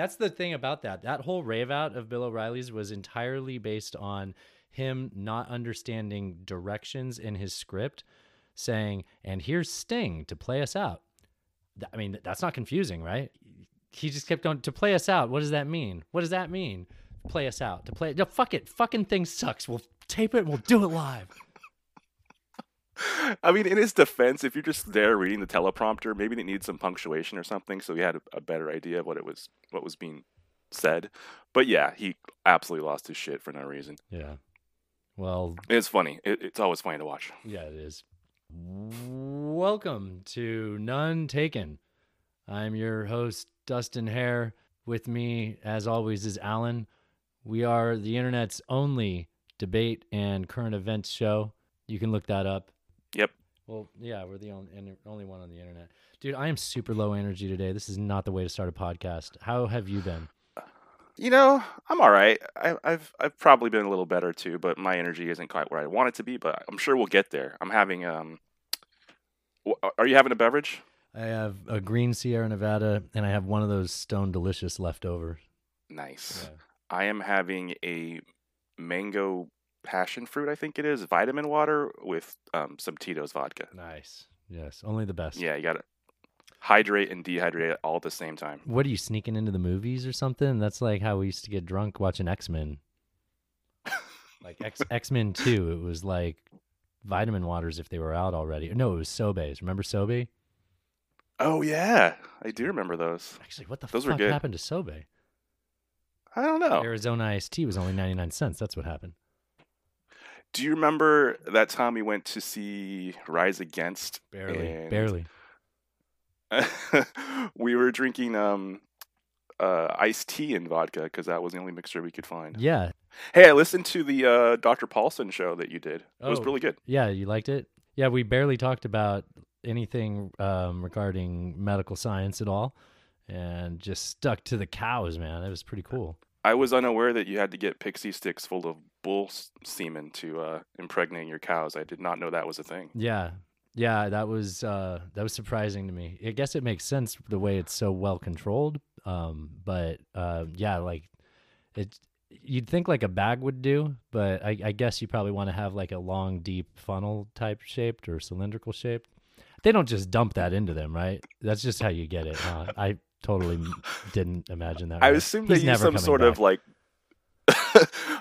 That's the thing about that. That whole rave out of Bill O'Reilly's was entirely based on him not understanding directions in his script, saying, "And here's Sting to play us out." I mean, that's not confusing, right? He just kept going to play us out. What does that mean? What does that mean? Play us out. To play. No, fuck it. Fucking thing sucks. We'll tape it and we'll do it live. I mean, in his defense, if you're just there reading the teleprompter, maybe it needs some punctuation or something, so he had a, a better idea of what it was, what was being said. But yeah, he absolutely lost his shit for no reason. Yeah. Well, It's funny. It, it's always funny to watch. Yeah, it is. Welcome to None Taken. I'm your host, Dustin Hare. With me, as always, is Alan. We are the internet's only debate and current events show. You can look that up. Yep. Well, yeah, we're the only, only one on the internet. Dude, I am super low energy today. This is not the way to start a podcast. How have you been? You know, I'm all right. I, I've I've probably been a little better too, but my energy isn't quite where I want it to be. But I'm sure we'll get there. I'm having um. Are you having a beverage? I have a green Sierra Nevada, and I have one of those Stone Delicious left over. Nice. I am having a mango passion fruit. I think it is vitamin water with um, some Tito's vodka. Nice. Yes, only the best. Yeah, you got to hydrate and dehydrate all at the same time. What are you sneaking into the movies or something? That's like how we used to get drunk watching X Men. like X X Men Two, it was like vitamin waters if they were out already. No, it was SoBes. Remember Sobe? Oh yeah, I do remember those. Actually, what the Those fuck happened to Sobe? I don't know. Arizona iced tea was only ninety nine cents. That's what happened. Do you remember that time we went to see Rise Against? Barely, barely. we were drinking um, uh, iced tea and vodka because that was the only mixture we could find. Yeah, Hey, I listened to the uh, Dr. Paulson show that you did. It was Oh. really good. yeah. You liked it? Yeah, we barely talked about anything um, regarding medical science at all, and just stuck to the cows, man. It was pretty cool. I was unaware that you had to get pixie sticks full of bull semen to uh, impregnate your cows. I did not know that was a thing. Yeah. Yeah, that was uh that was surprising to me. I guess it makes sense the way it's so well controlled. Um but uh yeah, like it you'd think like a bag would do, but I, I guess you probably want to have like a long, deep funnel type shaped or cylindrical shaped. They don't just dump that into them, right? That's just how you get it. Huh? I totally didn't imagine that. I right. assume they He's use some sort of like.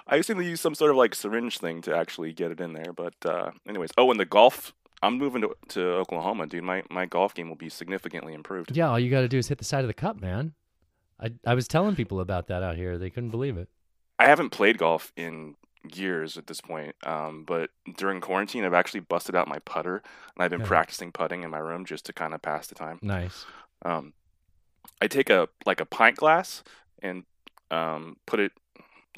I assume they use some sort of like syringe thing to actually get it in there. But uh, anyways, oh, and the golf. I'm moving to, to Oklahoma, dude. My my golf game will be significantly improved. Yeah, all you got to do is hit the side of the cup, man. I I was telling people about that out here. They couldn't believe it. I haven't played golf in years at this point. Um, but during quarantine, I've actually busted out my putter and I've been Yeah. practicing putting in my room just to kind of pass the time. Nice. Um, I take a like a pint glass and um, put it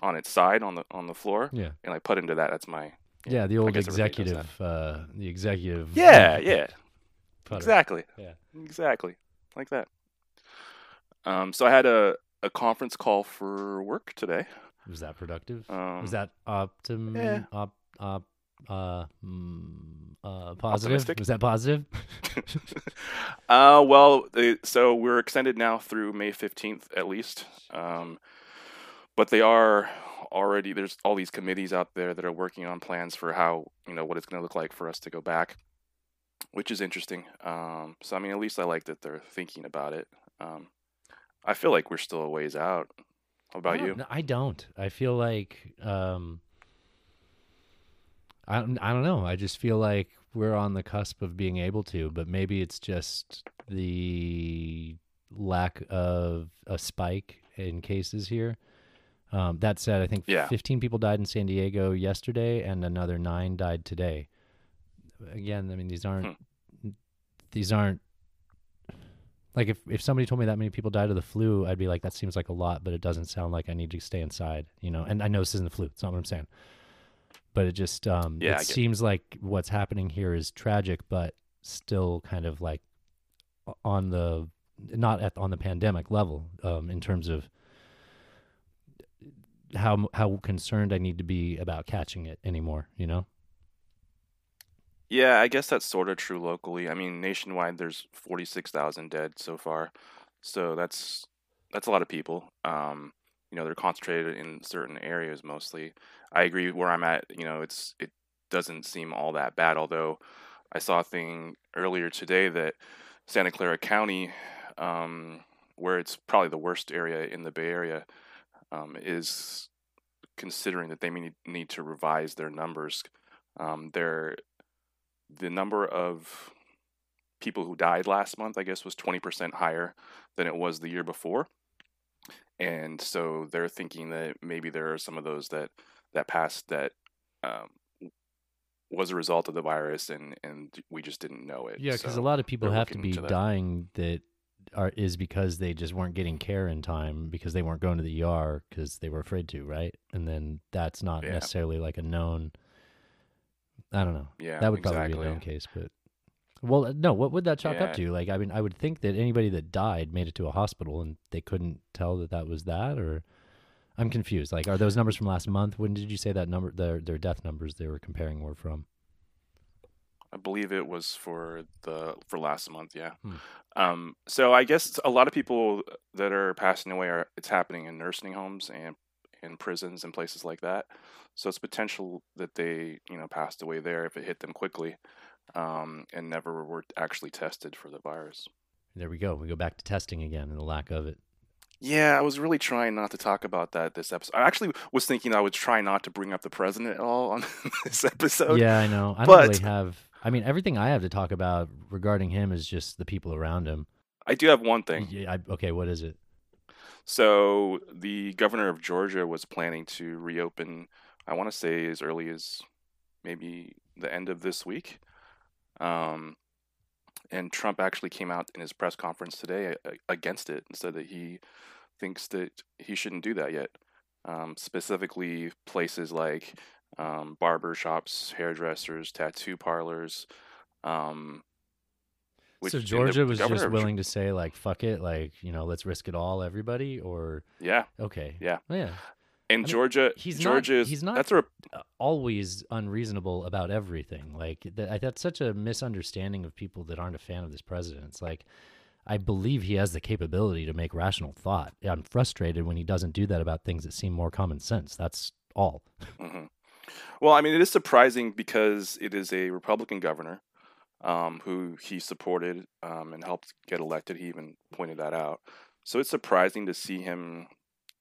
on its side on the on the floor, Yeah. and I put into that. That's my Yeah, the old guess everybody does executive, uh, the executive. yeah, yeah, putter. exactly, Yeah. exactly like that. Um, so I had a a conference call for work today. Was that productive? Um, was that optim? yeah. Op, op, uh, mm, uh, positive? Optimistic? Was that positive? uh, well, they, so we're extended now through May 15th at least. Um, but they are already, there's all these committees out there that are working on plans for how, you know, what it's going to look like for us to go back, which is interesting. Um, so, I mean, at least I like that they're thinking about it. Um, I feel like we're still a ways out. How about don't you? I don't. I feel like um, I I don't know. I just feel like we're on the cusp of being able to, but maybe it's just the lack of a spike in cases here. Um, that said, I think Yeah. 15 people died in San Diego yesterday, and another nine died today. Again, I mean these aren't these aren't like if if somebody told me that many people died of the flu, I'd be like, that seems like a lot, but it doesn't sound like I need to stay inside, you know. And I know this isn't the flu; it's not what I'm saying. But it just um, Yeah, it seems like what's happening here is tragic, but still kind of like on the not at on the pandemic level um, in terms of how how concerned I need to be about catching it anymore. You know? Yeah, I guess that's sort of true locally. I mean, nationwide, there's 46,000 dead so far. So that's that's a lot of people. Um, you know, they're concentrated in certain areas mostly. I agree where I'm at. You know, it's it doesn't seem all that bad. Although I saw a thing earlier today that Santa Clara County, um, where it's probably the worst area in the Bay Area, um, is considering that they may need to revise their numbers. Um, their the number of people who died last month, I guess, was 20% higher than it was the year before. And so they're thinking that maybe there are some of those that that passed that um, was a result of the virus, and and we just didn't know it. Yeah, because So a lot of people have to be that. dying that are is because they just weren't getting care in time because they weren't going to the ER because they were afraid to, right? And then that's not Yeah. necessarily like a known. I don't know. Yeah, that would probably exactly. be a known case, but well, uh, no. What would that chalk Yeah. up to? Like, I mean, I would think that anybody that died made it to a hospital and they couldn't tell that that was that, or I'm confused. Like, are those numbers from last month? When did you say that number? Their their death numbers they were comparing were from? I believe it was for the for last month. Yeah. Hmm. Um, so I guess a lot of people that are passing away are it's happening in nursing homes and in prisons and places like that. So it's potential that they you know passed away there if it hit them quickly, um, and never were actually tested for the virus. There we go. We go back to testing again and the lack of it. Yeah, I was really trying not to talk about that this episode. I actually was thinking I would try not to bring up the president at all on this episode. yeah, I know. I don't but- really have. I mean, everything I have to talk about regarding him is just the people around him. I do have one thing. Yeah, I, okay, what is it? So the governor of Georgia was planning to reopen. I want to say as early as maybe the end of this week. Um, and Trump actually came out in his press conference today uh, against it and said that he thinks that he shouldn't do that yet. Um, specifically, places like um, barber shops, hairdressers, tattoo parlors. Um, which- so Georgia the was governor just willing to say like, "Fuck it," like you know, let's risk it all, everybody. Or Yeah, okay, Yeah. Oh, yeah. and mean, Georgia, he's not- Georgia is he's not- that's a Always unreasonable about everything. Like that, that's such a misunderstanding of people that aren't a fan of this president. It's like. I believe he has the capability to make rational thought. I'm frustrated when he doesn't do that about things that seem more common sense. That's all. hmm Well, I mean, it is surprising because it is a Republican governor um, who he supported um, and helped get elected. He even pointed that out. So it's surprising to see him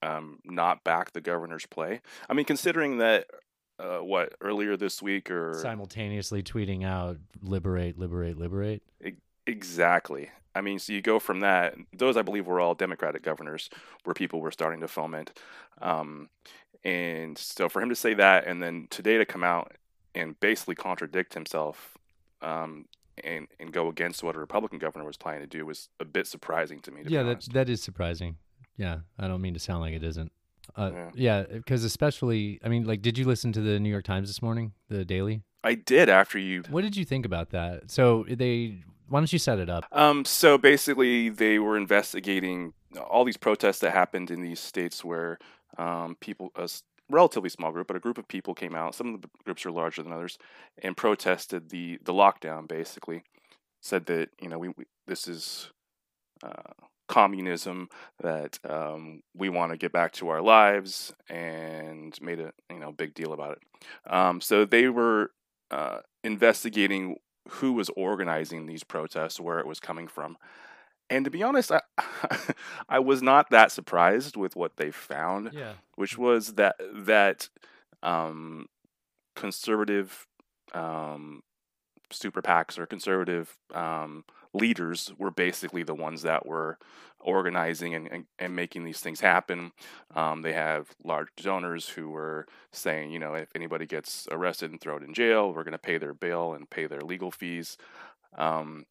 um, not back the governor's play. I mean, considering that uh, what earlier this week or Simultaneously tweeting out "liberate, liberate, liberate." Exactly. I mean, so you go from that. Those, I believe, were all Democratic governors where people were starting to foment. Um, and so for him to say that and then today to come out and basically contradict himself um, and, and go against what a Republican governor was planning to do was a bit surprising to me. To yeah, that that is surprising. Yeah, I don't mean to sound like it isn't. Uh, Yeah. yeah, because especially, I mean, like, did you listen to the New York Times this morning, the Daily? I did after you. What did you think about that? So they, why don't you set it up? Um, so basically, they were investigating all these protests that happened in these states where um, people, a relatively small group, but a group of people came out. Some of the groups are larger than others, and protested the the lockdown. Basically, said that you know we, we this is uh, communism that um, we want to get back to our lives, and made a you know big deal about it. Um, so they were uh, investigating who was organizing these protests, where it was coming from. And to be honest, I, I was not that surprised with what they found, Yeah, which was that that um, conservative um, super PACs or conservative um, leaders were basically the ones that were organizing and, and, and making these things happen. Um, they have large donors who were saying, you know, if anybody gets arrested and thrown in jail, we're going to pay their bail and pay their legal fees. Um,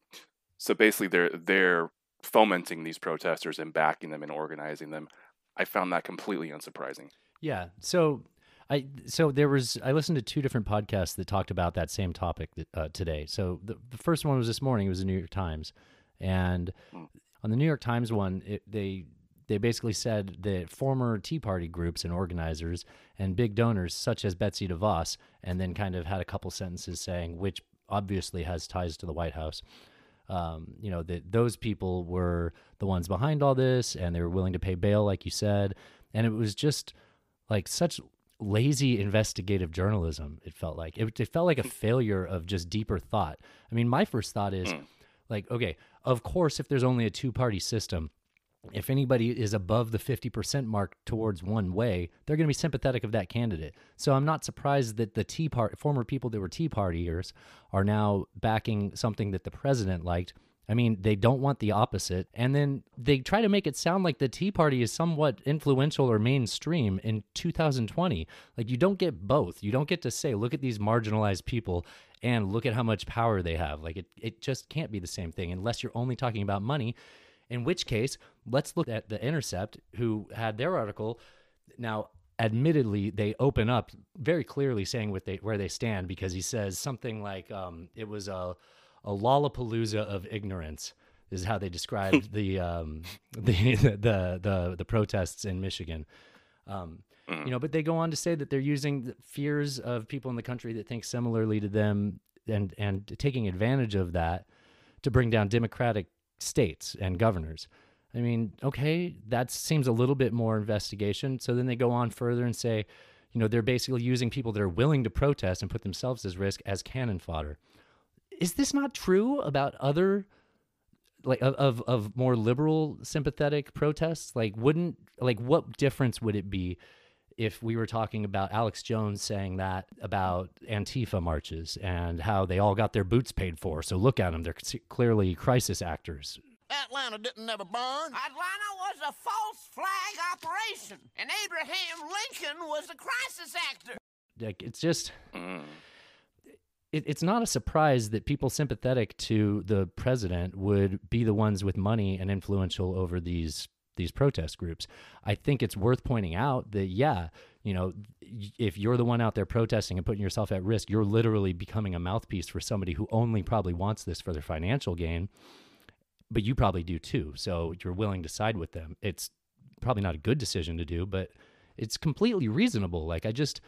so basically, they're they're fomenting these protesters and backing them and organizing them. I found that completely unsurprising. yeah. So I, so there was, I listened to two different podcasts that talked about that same topic that, uh, today. So the, the first one was this morning. It was the New York Times, and Hmm. on the New York Times one, it, they they basically said that former Tea Party groups and organizers and big donors such as Betsy DeVos, and then kind of had a couple sentences saying which obviously has ties to the White House, Um, you know that those people were the ones behind all this, and they were willing to pay bail, like you said, and it was just like such lazy investigative journalism. It felt like it, it felt like a failure of just deeper thought. I mean, my first thought is Mm. like, okay, of course, if there's only a two party system, if anybody is above the 50% mark towards one way, they're going to be sympathetic of that candidate. So I'm not surprised that the Tea Party, former people that were Tea Partiers, are now backing something that the president liked. I mean, they don't want the opposite. And then they try to make it sound like the Tea Party is somewhat influential or mainstream in 2020. Like, you don't get both. You don't get to say, look at these marginalized people and look at how much power they have. Like, it, it just can't be the same thing unless you're only talking about money. In which case, let's look at The Intercept, who had their article. Now, admittedly, they open up very clearly saying what they where they stand because he says something like um, it was a, a lollapalooza of ignorance is how they described the, um, the the the the protests in Michigan. Um, Mm. you know, but they go on to say that they're using the fears of people in the country that think similarly to them and and taking advantage of that to bring down democratic states and governors. I mean, okay, that seems a little bit more investigation. So then they go on further and say, you know, they're basically using people that are willing to protest and put themselves at risk as cannon fodder. Is this not true about other like of, of more liberal sympathetic protests? Like wouldn't like what difference would it be if we were talking about Alex Jones saying that about Antifa marches and how they all got their boots paid for. So look at them; they're c- clearly crisis actors. Atlanta didn't never burn. Atlanta was a false flag operation, and Abraham Lincoln was a crisis actor. Like it's just Mm. it, it's not a surprise that people sympathetic to the president would be the ones with money and influential over these these protest groups. I think it's worth pointing out that yeah, you know, if you're the one out there protesting and putting yourself at risk, you're literally becoming a mouthpiece for somebody who only probably wants this for their financial gain. But you probably do too. So you're willing to side with them. It's probably not a good decision to do, but it's completely reasonable. Like I just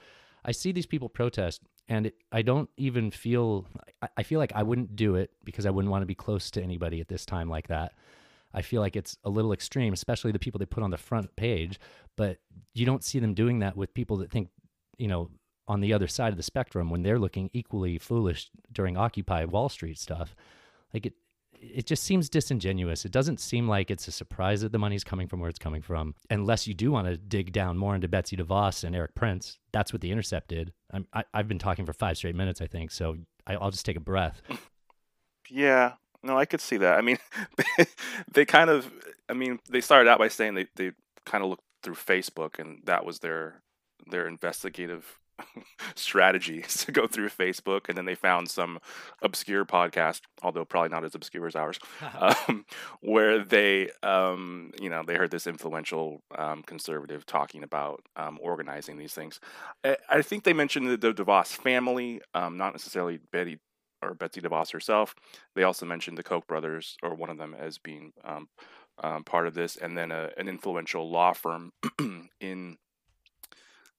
I see these people protest and it, I don't even feel I, I feel like I wouldn't do it because I wouldn't want to be close to anybody at this time like that. I feel like it's a little extreme, especially the people they put on the front page, but you don't see them doing that with people that think, you know, on the other side of the spectrum when they're looking equally foolish during Occupy Wall Street stuff. Like it it just seems disingenuous. It doesn't seem like it's a surprise that the money's coming from where it's coming from, unless you do want to dig down more into Betsy DeVos and Erik Prince. That's what the Intercept did. I'm, I, I've been talking for five straight minutes, I think, so I, I'll just take a breath. Yeah, no, I could see that. I mean, they kind of, I mean, they started out by saying they, they kind of looked through Facebook, and that was their their investigative strategies to go through Facebook, and then they found some obscure podcast, although probably not as obscure as ours, um, where they, um, you know, they heard this influential um, conservative talking about um, organizing these things. I, I think they mentioned the, the DeVos family, um, not necessarily Betty or Betsy DeVos herself. They also mentioned the Koch brothers, or one of them, as being um, um, part of this, and then a, an influential law firm in.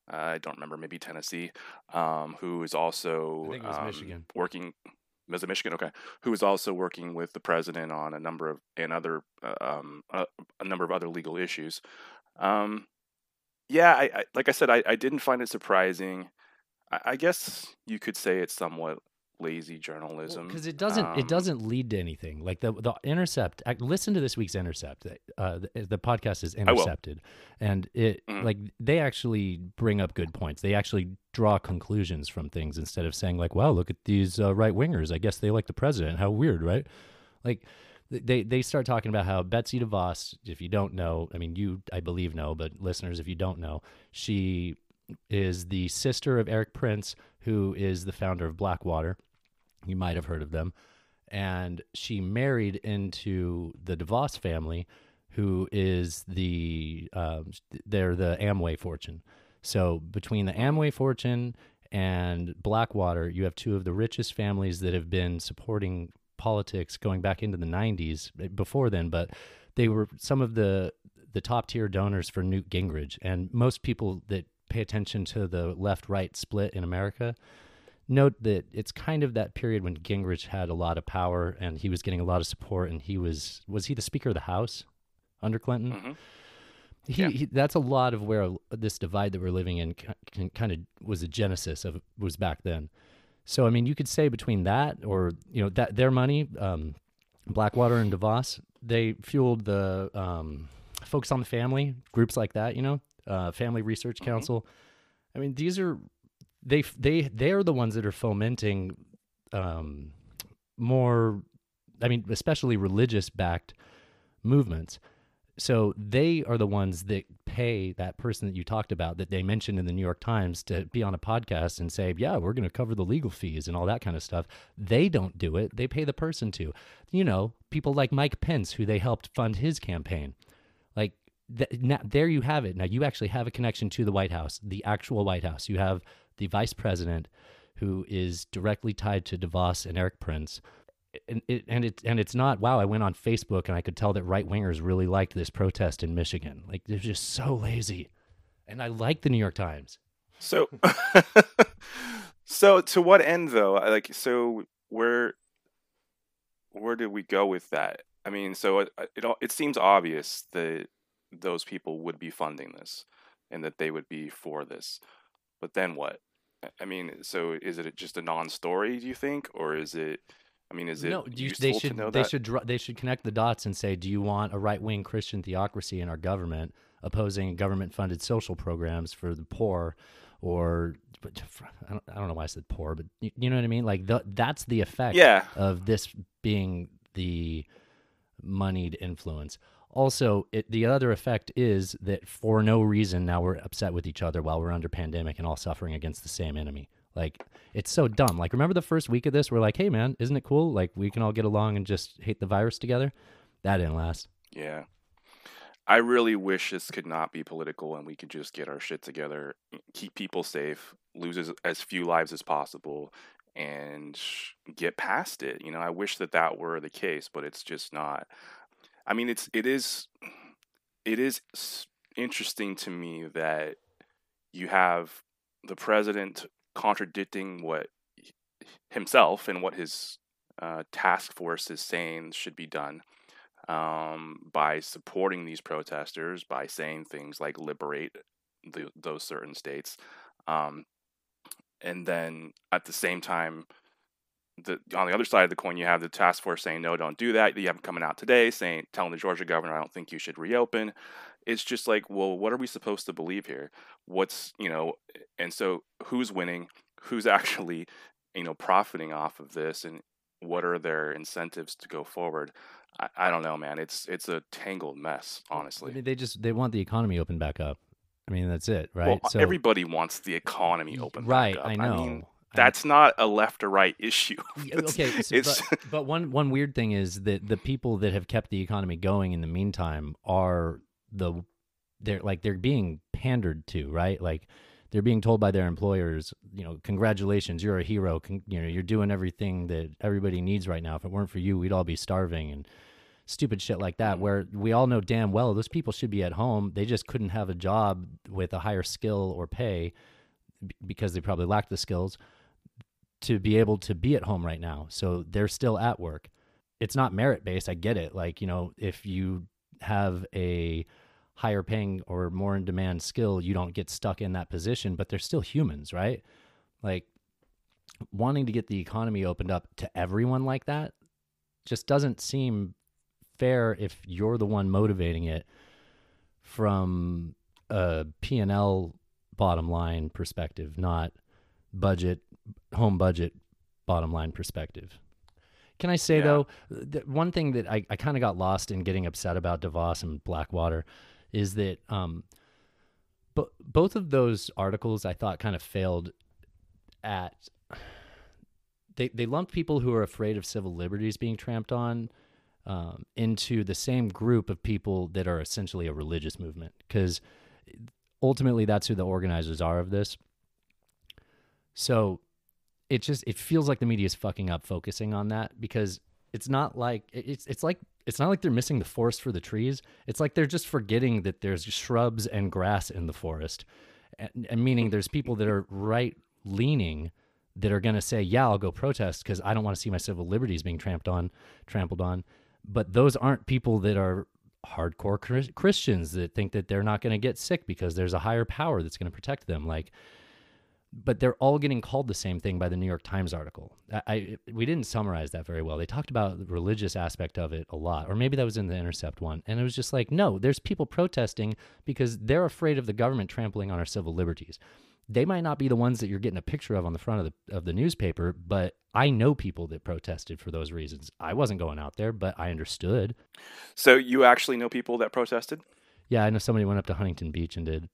I don't remember, maybe Tennessee, um, who is also I think it was um, Michigan. working. Was it Michigan? Okay, who is also working with the president on a number of and other uh, um, a, a number of other legal issues. Um, yeah, I, I like I said, I, I didn't find it surprising. I, I guess you could say it's somewhat lazy journalism because it doesn't Um, it doesn't lead to anything. Like the the intercept listen to this week's intercept. Uh the, the podcast is intercepted. And it Mhm. like they actually bring up good points. They actually draw conclusions from things instead of saying like wow look at these uh, right wingers i guess they like the president. How weird right? Like they they start talking about how Betsy DeVos, if you don't know, I mean you I believe know, but listeners if you don't know, she is the sister of Erik Prince, who is the founder of Blackwater. You might have heard of them. And she married into the DeVos family, who is the um, they're the Amway fortune. So between the Amway fortune and Blackwater, you have two of the richest families that have been supporting politics going back into the 90s eh, before then, but they were some of the the top tier donors for Newt Gingrich. And most people that pay attention to the left right split in America note that it's kind of that period when Gingrich had a lot of power and he was getting a lot of support, and he was was he the Speaker of the House under Clinton? Mhm. He, Yeah. he that's a lot of where this divide that we're living in kind of was a genesis of was back then. So I mean, you could say between that or you know that their money, um, Blackwater and DeVos, they fueled the um, focus on the family groups like that. You know, uh, Family Research Council. I mean, these are they they they are the ones that are fomenting um, more. I mean, especially religious backed movements. So they are the ones that pay that person that you talked about that they mentioned in the New York Times to be on a podcast and say, "Yeah, we're going to cover the legal fees and all that kind of stuff." They don't do it; they pay the person to. You know, people like Mike Pence, who they helped fund his campaign. Like th- now, there you have it. Now you actually have a connection to the White House, the actual White House. You have the vice president, who is directly tied to DeVos and Erik Prince and it and it and it's not wow i went on facebook and i could tell that right wingers really liked this protest in michigan like they're just so lazy and i like the new york times So, so to what end though? Like, so where where did we go with that? I mean, so it it, all- it seems obvious that those people would be funding this and that they would be for this, but then what? I- mean, so is it just a non-story? Do you think, or is it? I mean, is it no you, they should know they that? should they should connect the dots and say do you want a right-wing christian theocracy in our government opposing government-funded social programs for the poor or I don't, I don't know why i said poor but you, you know what i mean like the, that's the effect Yeah. of this being the moneyed influence. Also, it, the other effect is that for no reason now we're upset with each other while we're under pandemic and all suffering against the same enemy. Like it's so dumb. Like remember the first week of this, we're like, "Hey man, isn't it cool? Like we can all get along and just hate the virus together." That didn't last. Yeah. I really wish this could not be political and we could just get our shit together, keep people safe, lose as, as few lives as possible, and get past it. You know, I wish that that were the case, but it's just not. I mean, it's it is it is interesting to me that you have the president contradicting what himself and what his uh, task force is saying should be done um, by supporting these protesters, by saying things like liberate the, those certain states. Um, and then at the same time, the, on the other side of the coin, you have the task force saying, no, don't do that. You have them coming out today saying, telling the Georgia governor, I don't think you should reopen. It's just like, well, what are we supposed to believe here? What's, you know, and so who's winning? Who's actually, you know, profiting off of this? And what are their incentives to go forward? I, I don't know, man. It's it's a tangled mess, honestly. I mean, they just they want the economy open back up. I mean, that's it, right? Well, so everybody wants the economy open. back right. I know. mean, I- that's not a left or right issue. Okay, so- but, but one one weird thing is that the people that have kept the economy going in the meantime are the they're like they're being pandered to, right? Like they're being told by their employers, you know, congratulations, you're a hero. Con- you know, you're doing everything that everybody needs right now. If it weren't for you, we'd all be starving and stupid shit like that. Mm-hmm. Where we all know damn well those people should be at home. They just couldn't have a job with a higher skill or pay because they probably lack the skills to be able to be at home right now. So they're still at work. It's not merit based. I get it. Like, you know, if you have a higher paying or more in demand skill, you don't get stuck in that position, but they're still humans, right? Like, wanting to get the economy opened up to everyone like that just doesn't seem fair if you're the one motivating it from a P&L bottom line perspective, not budget home budget bottom line perspective. Can I say Yeah. though, th- one thing that I, I kind of got lost in getting upset about DeVos and Blackwater is that um, bo- both of those articles I thought kind of failed at. They they lumped people who are afraid of civil liberties being tramped on um, into the same group of people that are essentially a religious movement because ultimately that's who the organizers are of this. So it just it feels like the media is fucking up focusing on that because it's not like it's it's like it's not like they're missing the forest for the trees. It's like they're just forgetting that there's shrubs and grass in the forest, and, and meaning there's people that are right leaning that are going to say, "Yeah, I'll go protest because I don't want to see my civil liberties being trampled on, trampled on." But those aren't people that are hardcore Christians that think that they're not going to get sick because there's a higher power that's going to protect them. Like, but they're all getting called the same thing by the New York Times article. I, I we didn't summarize that very well. They talked about the religious aspect of it a lot, or maybe that was in the Intercept one, and it was just like, no, there's people protesting because they're afraid of the government trampling on our civil liberties. They might not be the ones that you're getting a picture of on the front of the of the newspaper, but I know people that protested for those reasons. I wasn't going out there, but I understood. So you actually know people that protested? Yeah, I know somebody went up to Huntington Beach and did.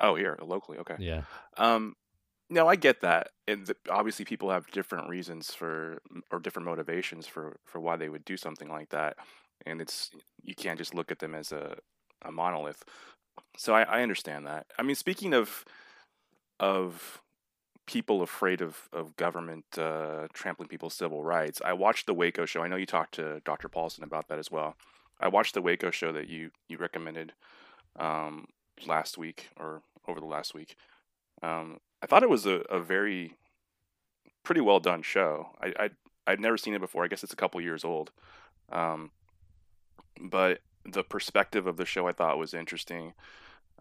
Oh, here locally. Okay. Yeah. Um, no, I get that, and the, obviously people have different reasons for or different motivations for for why they would do something like that, and it's you can't just look at them as a a monolith. So I, I understand that. I mean, speaking of of people afraid of of government uh, trampling people's civil rights, I watched the Waco show. I know you talked to Dr. Paulson about that as well. I watched the Waco show that you you recommended um, last week or over the last week. Um, I thought it was a, a very pretty well done show. I, I I'd never seen it before. I guess it's a couple years old, um, but the perspective of the show I thought was interesting.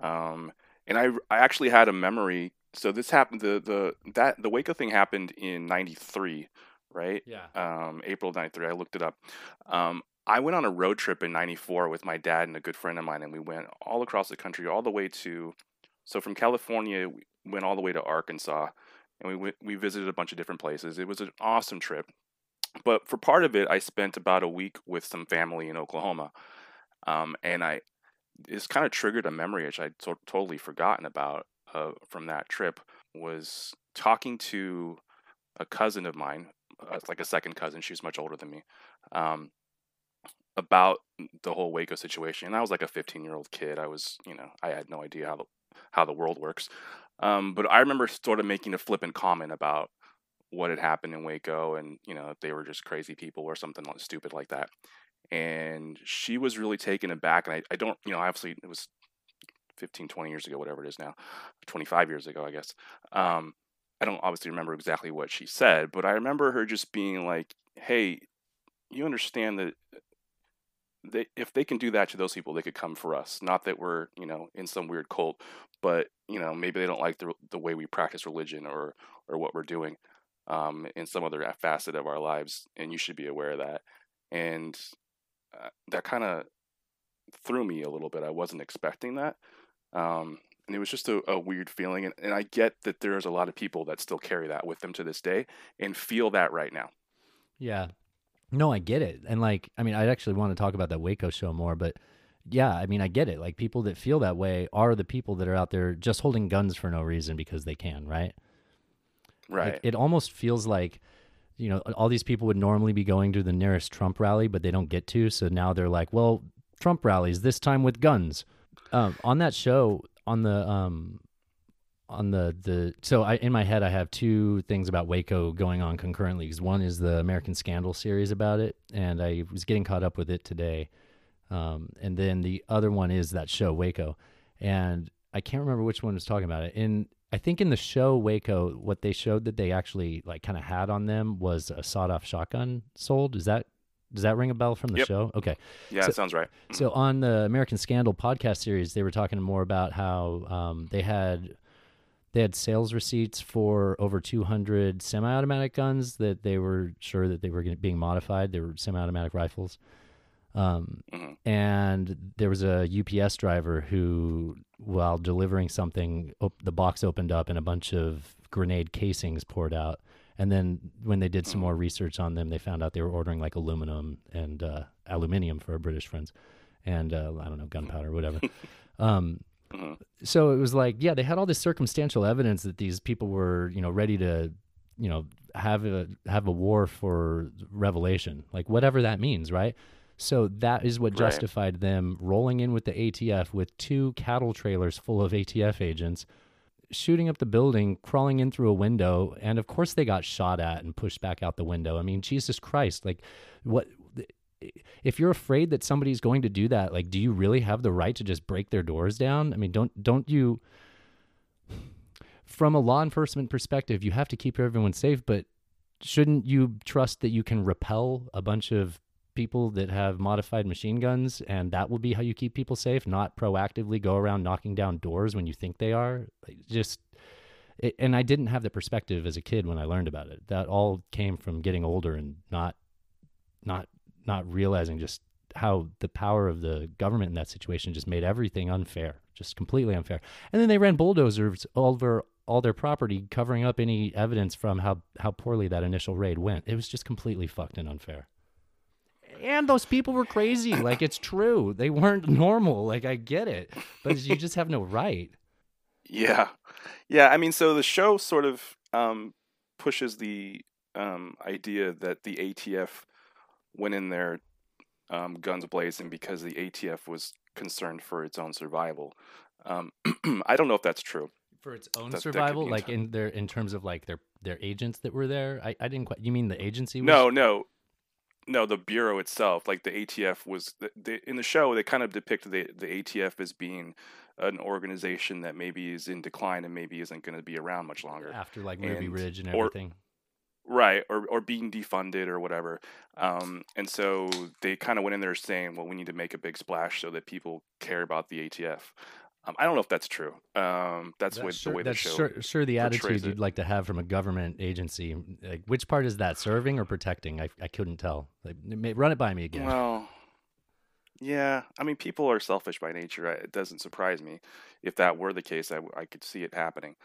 Um, and I I actually had a memory. So this happened the the that the Waco thing happened in '93, right? Yeah. Um, April '93. I looked it up. Um, I went on a road trip in '94 with my dad and a good friend of mine, and we went all across the country, all the way to. So from California, went all the way to Arkansas, and we went, we visited a bunch of different places. It was an awesome trip. But for part of it, I spent about a week with some family in Oklahoma, um, and I this kind of triggered a memory which I'd to- totally forgotten about uh, from that trip. Was talking to a cousin of mine, uh, like a second cousin. She was much older than me. Um, about the whole Waco situation, and I was like a 15 year old kid. I was, you know, I had no idea how the how the world works. Um, but I remember sort of making a flippant comment about what had happened in Waco, and you know, if they were just crazy people or something stupid like that. And she was really taken aback, and I, I don't, you know, obviously it was 15, 20 years ago, whatever it is now, 25 years ago, I guess. Um, I don't obviously remember exactly what she said, but I remember her just being like, "Hey, you understand that they if they can do that to those people, they could come for us. Not that we're you know in some weird cult, but you know maybe they don't like the the way we practice religion or or what we're doing um, in some other facet of our lives, and you should be aware of that." And uh, that kind of threw me a little bit. I wasn't expecting that. Um, and it was just a, a weird feeling. And, and I get that there's a lot of people that still carry that with them to this day and feel that right now. Yeah. No, I get it. And like, I mean, I actually want to talk about that Waco show more, but yeah, I mean, I get it. Like, people that feel that way are the people that are out there just holding guns for no reason because they can, right? Right. Like, it almost feels like, you know, all these people would normally be going to the nearest Trump rally, but they don't get to. So now they're like, well, Trump rallies this time with guns. Um, on that show, on the um, on the the so I in my head I have two things about Waco going on concurrently. Because one is the American Scandal series about it, and I was getting caught up with it today. Um, and then the other one is that show Waco, and I can't remember which one was talking about it. In I think in the show Waco, what they showed that they actually like kind of had on them was a sawed-off shotgun sold. Is that does that ring a bell from the Yep. show? Okay. yeah, so- that sounds right. So on the American Scandal podcast series, they were talking more about how um, they had they had sales receipts for over 200 semi-automatic guns that they were sure that they were being modified. They were semi-automatic rifles. Um, Mhm. and there was a UPS driver who, while delivering something, op- the box opened up and a bunch of grenade casings poured out. And then when they did some more research on them, they found out they were ordering like aluminum and uh, aluminium for our British friends, and uh, I don't know gunpowder, whatever. um, Mhm. so it was like, yeah, they had all this circumstantial evidence that these people were, you know, ready to, you know, have a have a war for revelation, like whatever that means, right? So that is what Right. justified them rolling in with the ATF with two cattle trailers full of ATF agents, shooting up the building, crawling in through a window, and of course they got shot at and pushed back out the window. I mean, Jesus Christ, like what if you're afraid that somebody's going to do that, like do you really have the right to just break their doors down? I mean, don't don't you from a law enforcement perspective, you have to keep everyone safe, but shouldn't you trust that you can repel a bunch of people that have modified machine guns and that will be how you keep people safe, not proactively go around knocking down doors when you think they are? Like, just it, and I didn't have the perspective as a kid when I learned about it. That all came from getting older and not not not realizing just how the power of the government in that situation just made everything unfair, just completely unfair. And then they ran bulldozers over all their property, covering up any evidence from how how poorly that initial raid went. It was just completely fucked and unfair. And those people were crazy. Like it's true, they weren't normal. Like I get it, but you just have no right. Yeah, yeah. I mean, so the show sort of um, pushes the um, idea that the ATF went in there um, guns blazing because the ATF was concerned for its own survival. Um, I don't know if that's true. For its own That- that survival, be like in their in terms of like their their agents that were there. I, I didn't quite. You mean the agency? Was, No, no, no. The bureau itself, like the ATF, was the, the, in the show. They kind of depict the the ATF as being an organization that maybe is in decline and maybe isn't going to be around much longer. after like Ruby and- Ridge and or- everything. Right, or or being defunded or whatever. Um, and so they kind of went in there saying, "Well, we need to make a big splash so that people care about the ATF." Um, I don't know if that's true. Um, that's, That's what, sure, the way the show. sure, sure the attitude you'd like to have from a government agency. Like, which part is that? Serving or protecting? I, I couldn't tell. Like, run it by me again. Well, yeah. I mean, people are selfish by nature. It doesn't surprise me. If that were the case, i, I could see it happening.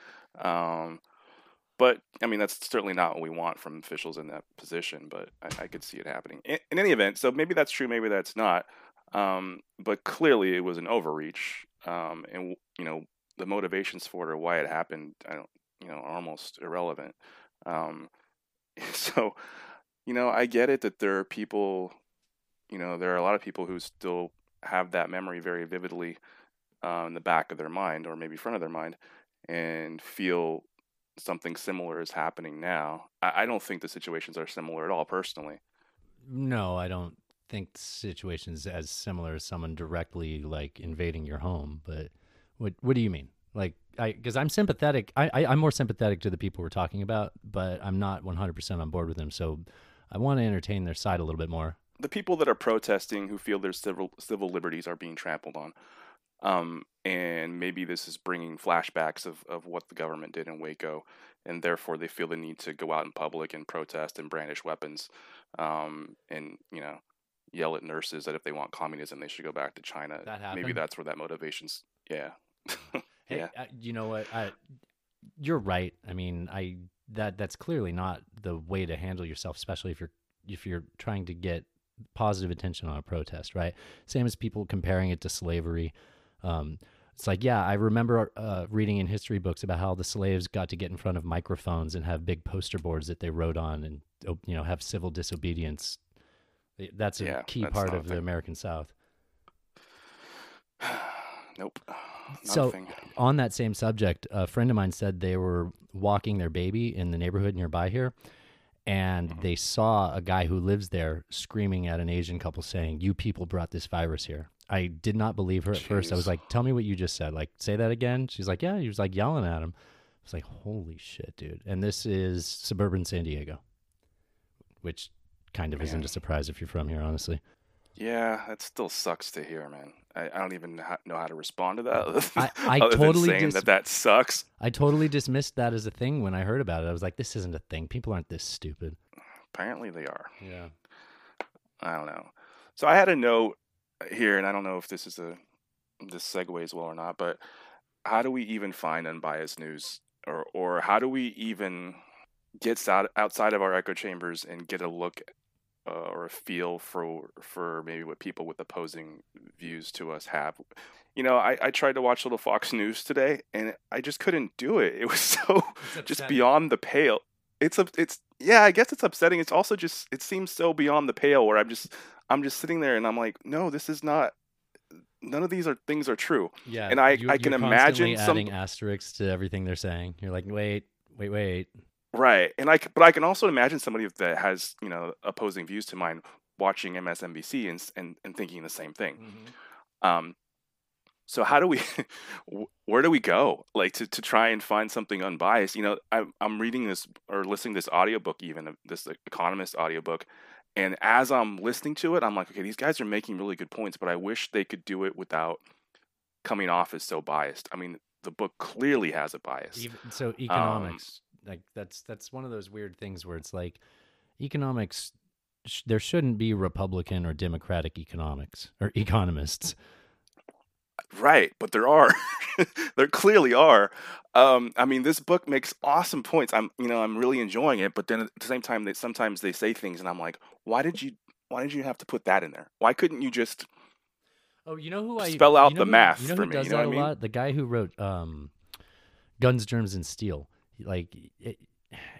But I mean, that's certainly not what we want from officials in that position. But I, I could see it happening. In, in any event, so maybe that's true, maybe that's not. Um, but clearly, it was an overreach. Um, and you know, the motivations for it or why it happened, I don't, you know, are almost irrelevant. Um, so, you know, I get it that there are people you know, there are a lot of people who still have that memory very vividly uh, in the back of their mind or maybe front of their mind and feel something similar is happening now. I, I don't think the situations are similar at all, personally. No, I don't think situations as similar as someone directly like invading your home. But what what do you mean? Like, I because I'm sympathetic. I, I I'm more sympathetic to the people we're talking about, but I'm not 100 percent on board with them. So I want to entertain their side a little bit more. The people that are protesting who feel their civil civil liberties are being trampled on, um, and maybe this is bringing flashbacks of, of what the government did in Waco, and therefore they feel the need to go out in public and protest and brandish weapons, um, and you know, yell at nurses that if they want communism they should go back to China. That Maybe that's where that motivation's. Yeah. Hey, Yeah. uh, you know what? I, you're right. I mean, I that that's clearly not the way to handle yourself, especially if you're if you're trying to get positive attention on a protest, right? Same as people comparing it to slavery. Um, it's like, yeah, I remember uh, reading in history books about how the slaves got to get in front of microphones and have big poster boards that they wrote on, and oh, you know, have civil disobedience. That's a Yeah, key that's part of the. American South. nope. Not So- on that same subject, a friend of mine said they were walking their baby in the neighborhood nearby here, and Mm-hmm. they saw a guy who lives there screaming at an Asian couple saying, "You people brought this virus here." I did not believe her at first. I was like, "Tell me what you just said. Like, say that again." She's like, "Yeah." He was like yelling at him. I was like, "Holy shit, dude!" And this is suburban San Diego, which kind of isn't a surprise if you're from here, honestly. Yeah, that still sucks to hear, man. I, I don't even know how to respond to that. I- I totally saying dis- that that sucks. I totally dismissed that as a thing when I heard about it. I was like, "This isn't a thing. People aren't this stupid." Apparently, they are. Yeah. I don't know. So I had a note here, and I don't know if this is a this segues well or not, but how do we even find unbiased news, or or how do we even get out outside of our echo chambers and get a look uh, or a feel for for maybe what people with opposing views to us have? You know, I, I tried to watch little Fox News today, and I just couldn't do it. It was so just beyond the pale. It's a it's yeah, I guess it's upsetting. It's also just it seems so beyond the pale where I'm just I'm just sitting there and I'm like, no, this is not. None of these are things are true. Yeah, And I- you- I can imagine some- adding asterisks to everything they're saying. You're like, wait, wait, wait. Right, and I but I can also imagine somebody that has you know opposing views to mine watching MSNBC and and, and thinking the same thing. Um, so how do we where do we go like to, to try and find something unbiased you know I, i'm reading this or listening to this audiobook even this economist audiobook and as i'm listening to it i'm like okay these guys are making really good points but i wish they could do it without coming off as so biased i mean the book clearly has a bias Even, so economics um, like that's that's one of those weird things where it's like economics sh- there shouldn't be republican or democratic economics or economists Right, but there are. there clearly are. Um, I mean, this book makes awesome points. I'm, you know, I'm really enjoying it. But then at the same time, that sometimes they say things, and I'm like, why did you, why did you have to put that in there? Why couldn't you just? Oh, you know who I spell out you know the who, math you know for me. Does you know that what I mean? lot? The guy who wrote um, Guns, Germs, and Steel. Like it,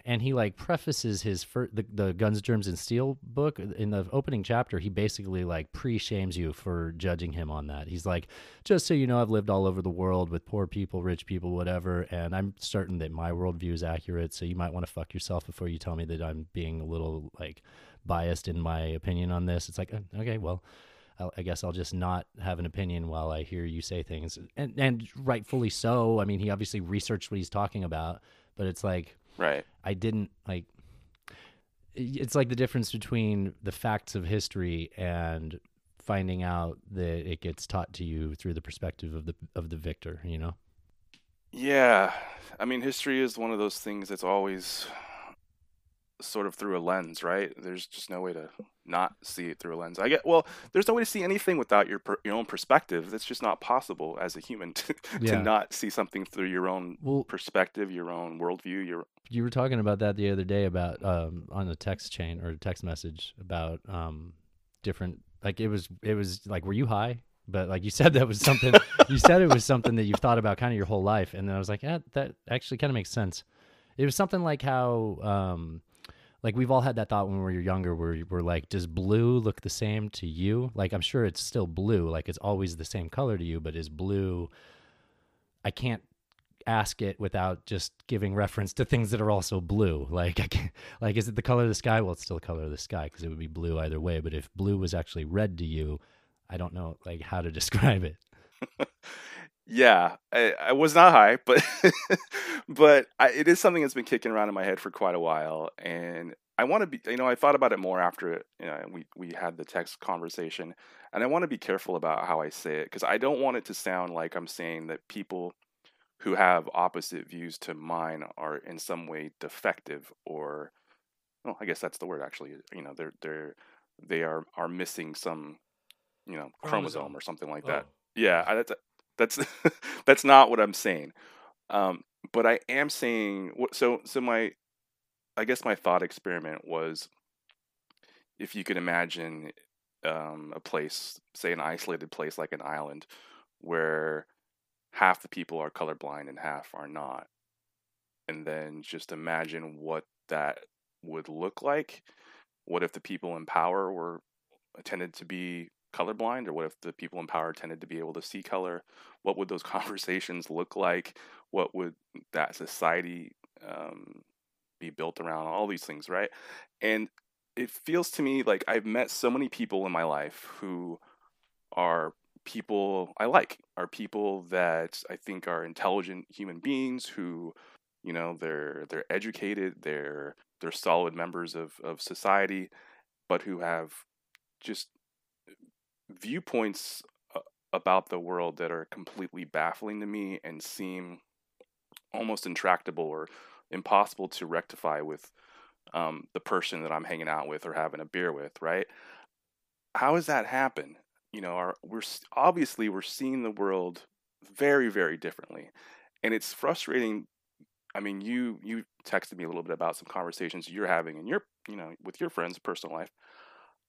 and he like prefaces his the, the guns germs and steel book in the opening chapter he basically like pre-shames you for judging him on that he's like just so you know i've lived all over the world with poor people rich people whatever and i'm certain that my worldview is accurate so you might want to fuck yourself before you tell me that i'm being a little like biased in my opinion on this it's like uh, okay well I guess I'll just not have an opinion while I hear you say things, and and rightfully so. I mean, he obviously researched what he's talking about, but it's like Right. I didn't like it's like the difference between the facts of history and finding out that it gets taught to you through the perspective of the of the victor, you know? Yeah. I mean, history is one of those things that's always sort of through a lens, right? There's just no way to not see it through a lens. I get well, there's no way to see anything without your per, your own perspective. That's just not possible as a human to, yeah. to not see something through your own well, perspective, your own worldview. Your you were talking about that the other day about um, on a text chain or a text message about um, different like it was it was like were you high? But like you said that was something you said it was something that you've thought about kind of your whole life, and then I was like, yeah, that actually kind of makes sense. It was something like how um, like we've all had that thought when we were younger where we're like does blue look the same to you? Like i'm sure it's still blue like it's always the same color to you but is blue i can't ask it without just giving reference to things that are also blue. Like i can't like is it the color of the sky? Well it's still the color of the sky because it would be blue either way but if blue was actually red to you i don't know like how to describe it yeah, I, I, was not high, but but I, it is something that's been kicking around in my head for quite a while, and I want to be. You know, I thought about it more after. You know, we we had the text conversation, and I want to be careful about how I say it because I don't want it to sound like I'm saying that people who have opposite views to mine are in some way defective or well i guess that's the word actually you know they're they're they are are missing some you know chromosome, chromosome or something like oh. that yeah that's that's that's not what I'm saying. Um, but I am saying so. So my, I guess my thought experiment was, if you could imagine um, a place, say an isolated place like an island, where half the people are colorblind and half are not, and then just imagine what that would look like. What if the people in power were tended to be colorblind or what if the people in power tended to be able to see color? What would those conversations look like? What would that society um, be built around? All these things right? And it feels to me like i've met so many people in my life who are people i like are people that i think are intelligent human beings who you know they're they're educated they're they're solid members of of society but who have just viewpoints uh, about the world that are completely baffling to me and seem almost intractable or impossible to rectify with um, the person that I'm hanging out with or having a beer with, right? How does that happen? You know, our, we're obviously we're seeing the world very, very differently, and it's frustrating. I mean, you you texted me a little bit about some conversations you're having in your you know with your friends' personal life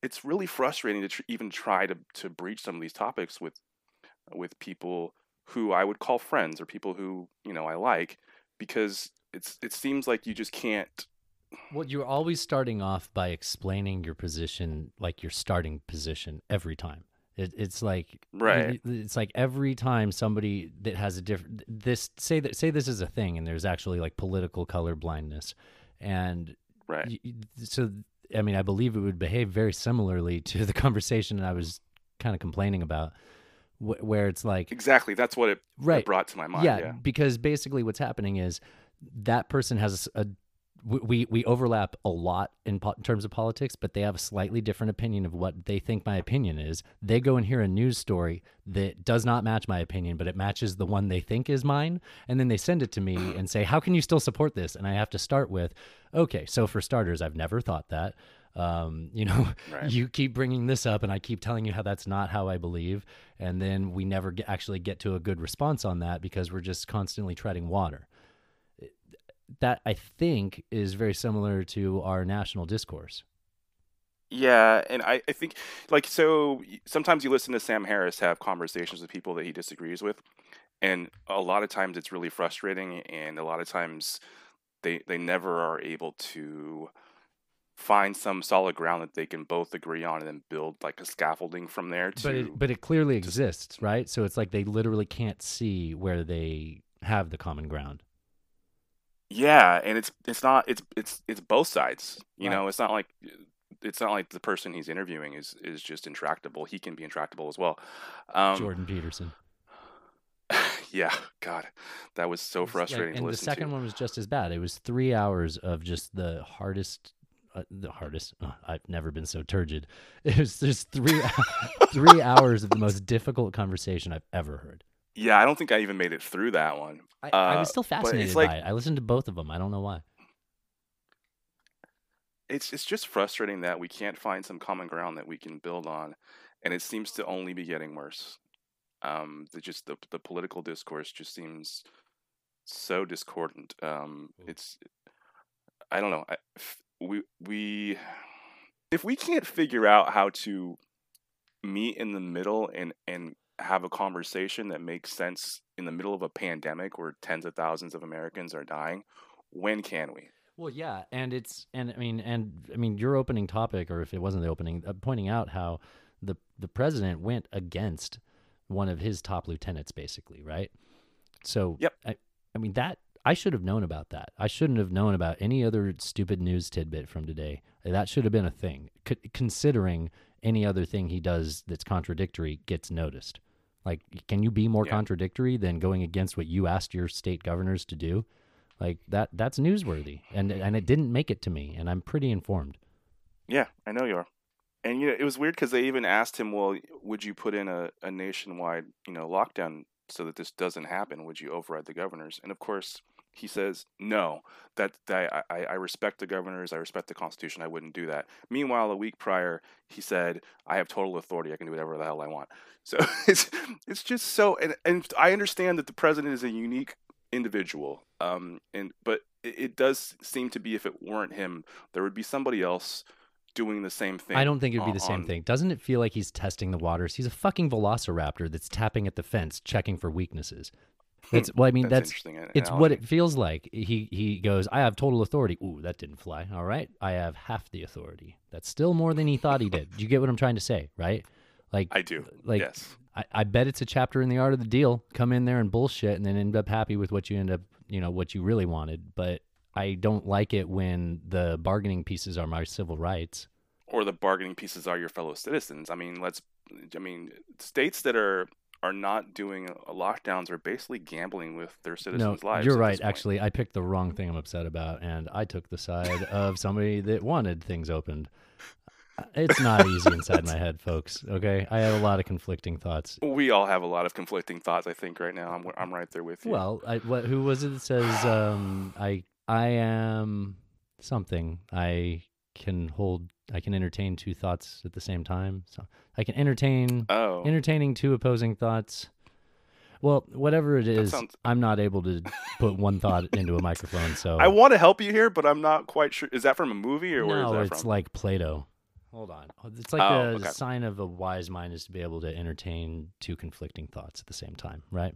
it's really frustrating to tr- even try to to breach some of these topics with with people who I would call friends or people who you know I like because it's it seems like you just can't. Well, you're always starting off by explaining your position like your starting position every time. It, it's like right. It's like every time somebody that has a different this say that say this is a thing and there's actually like political color blindness, and right. so I mean, I believe it would behave very similarly to the conversation I was kind of complaining about wh- where it's like Exactly. That's what it, it brought to my mind. yeah, Yeah. because basically what's happening is that person has a w- we we overlap a lot in, po- in terms of politics, but they have a slightly different opinion of what they think my opinion is. They go and hear a news story that does not match my opinion, but it matches the one they think is mine, and then they send it to me and say, "How can you still support this?" And I have to start with, "Okay, so for starters, I've never thought that." Um, you know, Right. you keep bringing this up, and I keep telling you how that's not how I believe, and then we never get, actually get to a good response on that because we're just constantly treading water that I think is very similar to our national discourse. Yeah, and I, I think like so sometimes you listen to Sam Harris have conversations with people that he disagrees with, and a lot of times it's really frustrating, and a lot of times they they never are able to find some solid ground that they can both agree on and then build like a scaffolding from there to But it, but it clearly exists, right? So it's like they literally can't see where they have the common ground. Yeah, and it's it's not it's it's it's both sides. You Right. know, it's not like it's not like the person he's interviewing is is just intractable. He can be intractable as well. Um, Jordan Peterson. yeah, God, that was so like- frustrating to and the second to. one was just as bad. It was three hours of just the hardest. Uh, the hardest. Uh, I've never been so turgid. It was just three three hours of the most difficult conversation I've ever heard. Yeah, I don't think I even made it through that one. I, I was Uh, still fascinated like- by it. I listened to both of them. I don't know why. It's it's just frustrating that we can't find some common ground that we can build on, and it seems to only be getting worse. Um, the just the the political discourse just seems so discordant. Um, it's I don't know. I, f- we we if we can't figure out how to meet in the middle and and have a conversation that makes sense in the middle of a pandemic where tens of thousands of Americans are dying, when can we? Well, yeah, and it's and I mean and I mean your opening topic, or if it wasn't the opening, uh, pointing out how the the president went against one of his top lieutenants, basically, right? So, Yep. I I mean that I should have known about that. I shouldn't have known about any other stupid news tidbit from today. That should have been a thing, C- considering any other thing he does that's contradictory gets noticed. Like, can you be more Yeah. contradictory than going against what you asked your state governors to do? Like that that's newsworthy. And and it didn't make it to me and I'm pretty informed. Yeah, I know you are. And you know, it was weird because they even asked him, "Well, would you put in a, a nationwide, you know, lockdown so that this doesn't happen? Would you override the governors?" And of course, he says, "No. That, that I, I respect the governors. I respect the Constitution. I wouldn't do that." Meanwhile, a week prior, he said, "I have total authority. I can do whatever the hell I want." So it's it's just so, and and I understand that the president is a unique individual, um, and but it, it does seem to be if it weren't him, there would be somebody else doing the same thing. I don't think it'd be on- the same thing. Doesn't it feel like he's testing the waters? He's a fucking velociraptor that's tapping at the fence, checking for weaknesses. That's well, I mean, That's that's, it's what it feels like. He he goes, I have total authority. Ooh, that didn't fly. All right, I have half the authority. That's still more than he thought he did. Do you get what I'm trying to say, right? Like I do. Uh, like yes. I, I bet it's a chapter in the art of the deal. Come in there and bullshit, and then end up happy with what you end up, you know, what you really wanted. But I don't like it when the bargaining pieces are my civil rights. Or the bargaining pieces are your fellow citizens. I mean, let's. I mean, states that are are not doing lockdowns are basically gambling with their citizens' no, lives. you're right. Actually, I picked the wrong thing I'm upset about, and I took the side of somebody that wanted things opened. Uh, It's not easy inside my head, folks. Okay, I have a lot of conflicting thoughts. we all have a lot of conflicting thoughts. I think right now. I'm I'm right there with you. Well, I, what, who was it that says um, I I am something? I can hold. I can entertain two thoughts at the same time. So I can entertain oh, entertaining two opposing thoughts. Well, whatever it is, sounds- I'm not able to put one thought into a microphone. So I want to help you here, but I'm not quite sure. Is that from a movie or where is no, it's from? like Plato. Hold on. Oh, it's like Oh, the okay. sign of a wise mind is to be able to entertain two conflicting thoughts at the same time, right?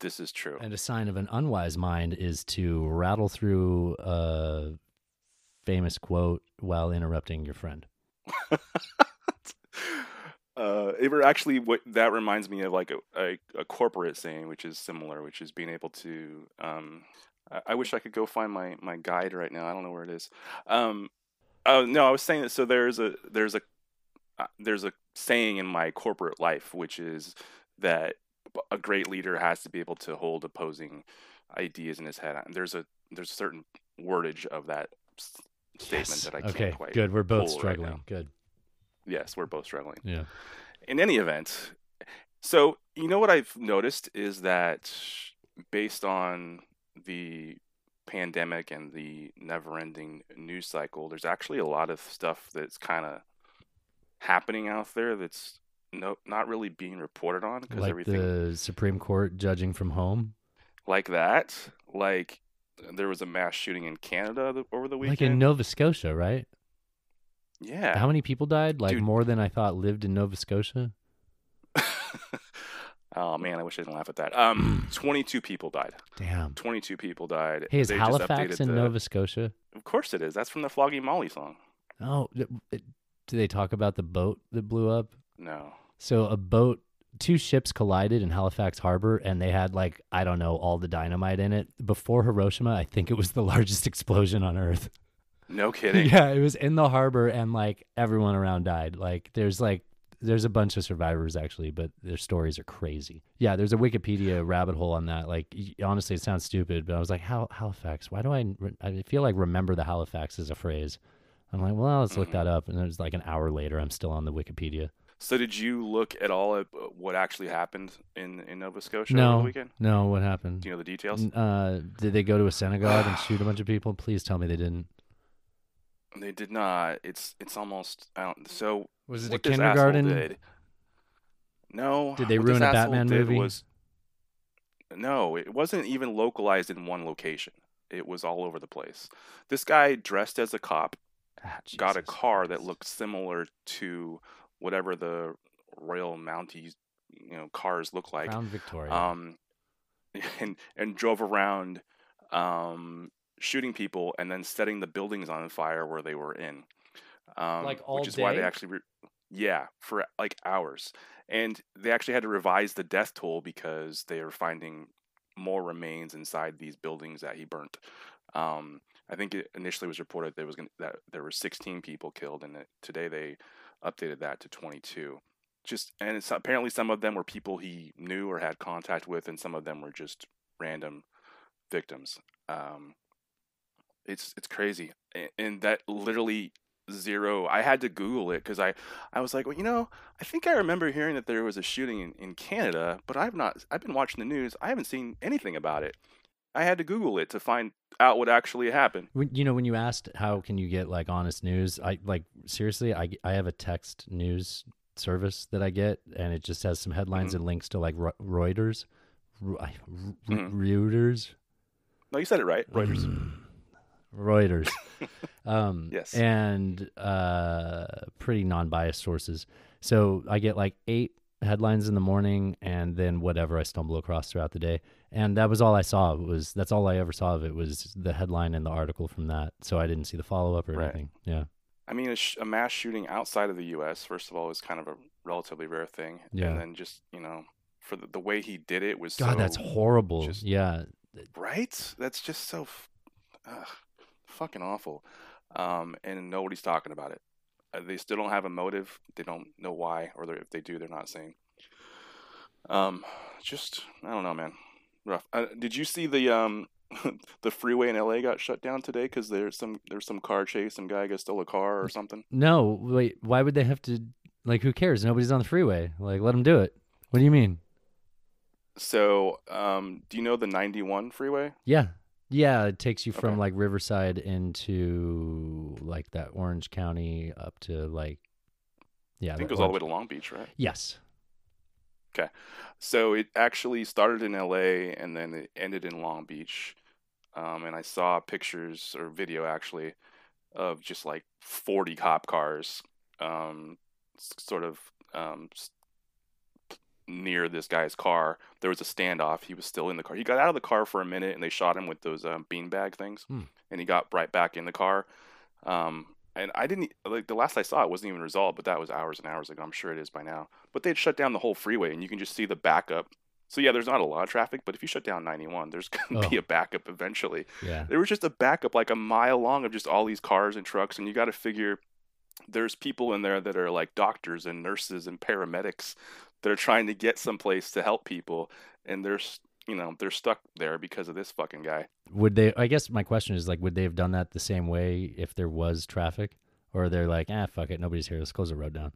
this is true. And a sign of an unwise mind is to rattle through a famous quote while interrupting your friend. uh, it actually what that reminds me of like a, a, a corporate saying, which is similar, which is being able to. Um, I, I wish I could go find my my guide right now. I don't know where it is. Um, oh no, I was saying that. So there's a there's a uh, there's a saying in my corporate life, which is that a great leader has to be able to hold opposing ideas in his head. There's a there's a certain wordage of that statement Yes. that I can't okay, quite. good. We're both pull right struggling. good. Yes, we're both struggling. Yeah. In any event, so you know what I've noticed is that based on the pandemic and the never-ending news cycle, there's actually a lot of stuff that's kind of happening out there that's no not really being reported on because Like everything the Supreme Court judging from home. like that, like there was a mass shooting in Canada over the weekend, Like in Nova Scotia, right? yeah. How many people died? Like Dude. more than I thought lived in Nova Scotia. oh man, I wish I didn't laugh at that. Um, 22 people died. Damn. 22 people died. Hey, is They Halifax in the- Nova Scotia? Of course it is. That's from the Flogging Molly song. Oh, do they talk about the boat that blew up? No. So a boat, two ships collided in Halifax Harbor, and they had like I don't know all the dynamite in it. Before Hiroshima, I think it was the largest explosion on Earth. No kidding. yeah, it was in the harbor, and like everyone around died. Like there's like there's a bunch of survivors actually, but their stories are crazy. Yeah, there's a Wikipedia rabbit hole on that. Like honestly, it sounds stupid, but I was like, Hal- Halifax. Why do I? re- I feel like remember the Halifax is a phrase. I'm like, well, let's look Mhm. that up, and it was like an hour later, I'm still on the Wikipedia. So did you look at all at uh, what actually happened in, in Nova Scotia No. over the weekend? No, what happened? Do you know the details? N- Uh, did they go to a synagogue and shoot a bunch of people? Please tell me they didn't. They did not. It's it's almost I don't so Was it a kindergarten? did- No. Did they what ruin a Batman movie? Was, no, it wasn't even localized in one location. It was all over the place. This guy dressed as a cop Ah, got a Jesus car that looked similar to whatever the Royal Mounties, you know, cars look like. Crown Victoria. Um, and and drove around, um, shooting people and then setting the buildings on fire where they were in. Um, Like all which is why they actually, re- yeah, for like hours. And they actually had to revise the death toll because they were finding more remains inside these buildings that he burnt. Um, I think it initially was reported there was gonna, that there were 16 people killed, and today they updated that to 22. Just and apparently some of them were people he knew or had contact with, and some of them were just random victims. Um, it's it's crazy, A- and that literally zero. I had to Google it because I I was like, well, you know, I think I remember hearing that there was a shooting in, in Canada, but I've not. I've been watching the news. I haven't seen anything about it. I had to Google it to find out what actually happened. You know, when you asked how can you get like honest news, I like seriously, I I have a text news service that I get, and it just has some headlines Mhm. and links to like Reuters, Re- I- Re- Mhm. Reuters, No, you said it right. Reuters. Reuters. um, Yes. And uh, pretty non biased sources. So I get like eight headlines in the morning and then whatever I stumble across throughout the day. And that was all I saw. Was that's all I ever saw of it was the headline and the article from that. So I didn't see the follow up or Right. anything. Yeah. I mean, a, sh- a mass shooting outside of the U.S. First of all is kind of a relatively rare thing. Yeah. And then just you know, for the, the way he did it was God, so that's horrible. just- yeah. right. That's just so f- ugh, fucking awful. Um, and nobody's talking about it. Uh, they still don't have a motive. They don't know why, or if they do, they're not saying. Um, just I don't know, man. Rough. Uh, did you see the um the freeway in LA got shut down today because there's some there's some car chase. Some guy got stole a car or something. No, wait. Why would they have to? Like, who cares? Nobody's on the freeway. Like, let them do it. What do you mean? So, um, do you know the 91 freeway? Yeah. Yeah, it takes you from Okay. like Riverside into like that Orange County up to like yeah. I think it goes all the way to Long Beach, right? Yes. So it actually started in LA and then it ended in Long Beach. Um, and I saw pictures or video actually of just like 40 cop cars um, sort of um, near this guy's car. There was a standoff. He was still in the car. He got out of the car for a minute and they shot him with those um, beanbag things. Hmm. And he got right back in the car. Um, and I didn't like the last I saw it wasn't even resolved, but that was hours and hours ago. I'm sure it is by now. But they'd shut down the whole freeway, and you can just see the backup. So yeah, there's not a lot of traffic, but if you shut down 91, there's gonna be Oh. a backup eventually. Yeah. There was just a backup like a mile long of just all these cars and trucks, and you got to figure there's people in there that are like doctors and nurses and paramedics that are trying to get someplace to help people, and they're s- you know they're stuck there because of this fucking guy. Would they? I guess my question is like, would they have done that the same way if there was traffic, or they're like, ah, fuck it, nobody's here, let's close the road down.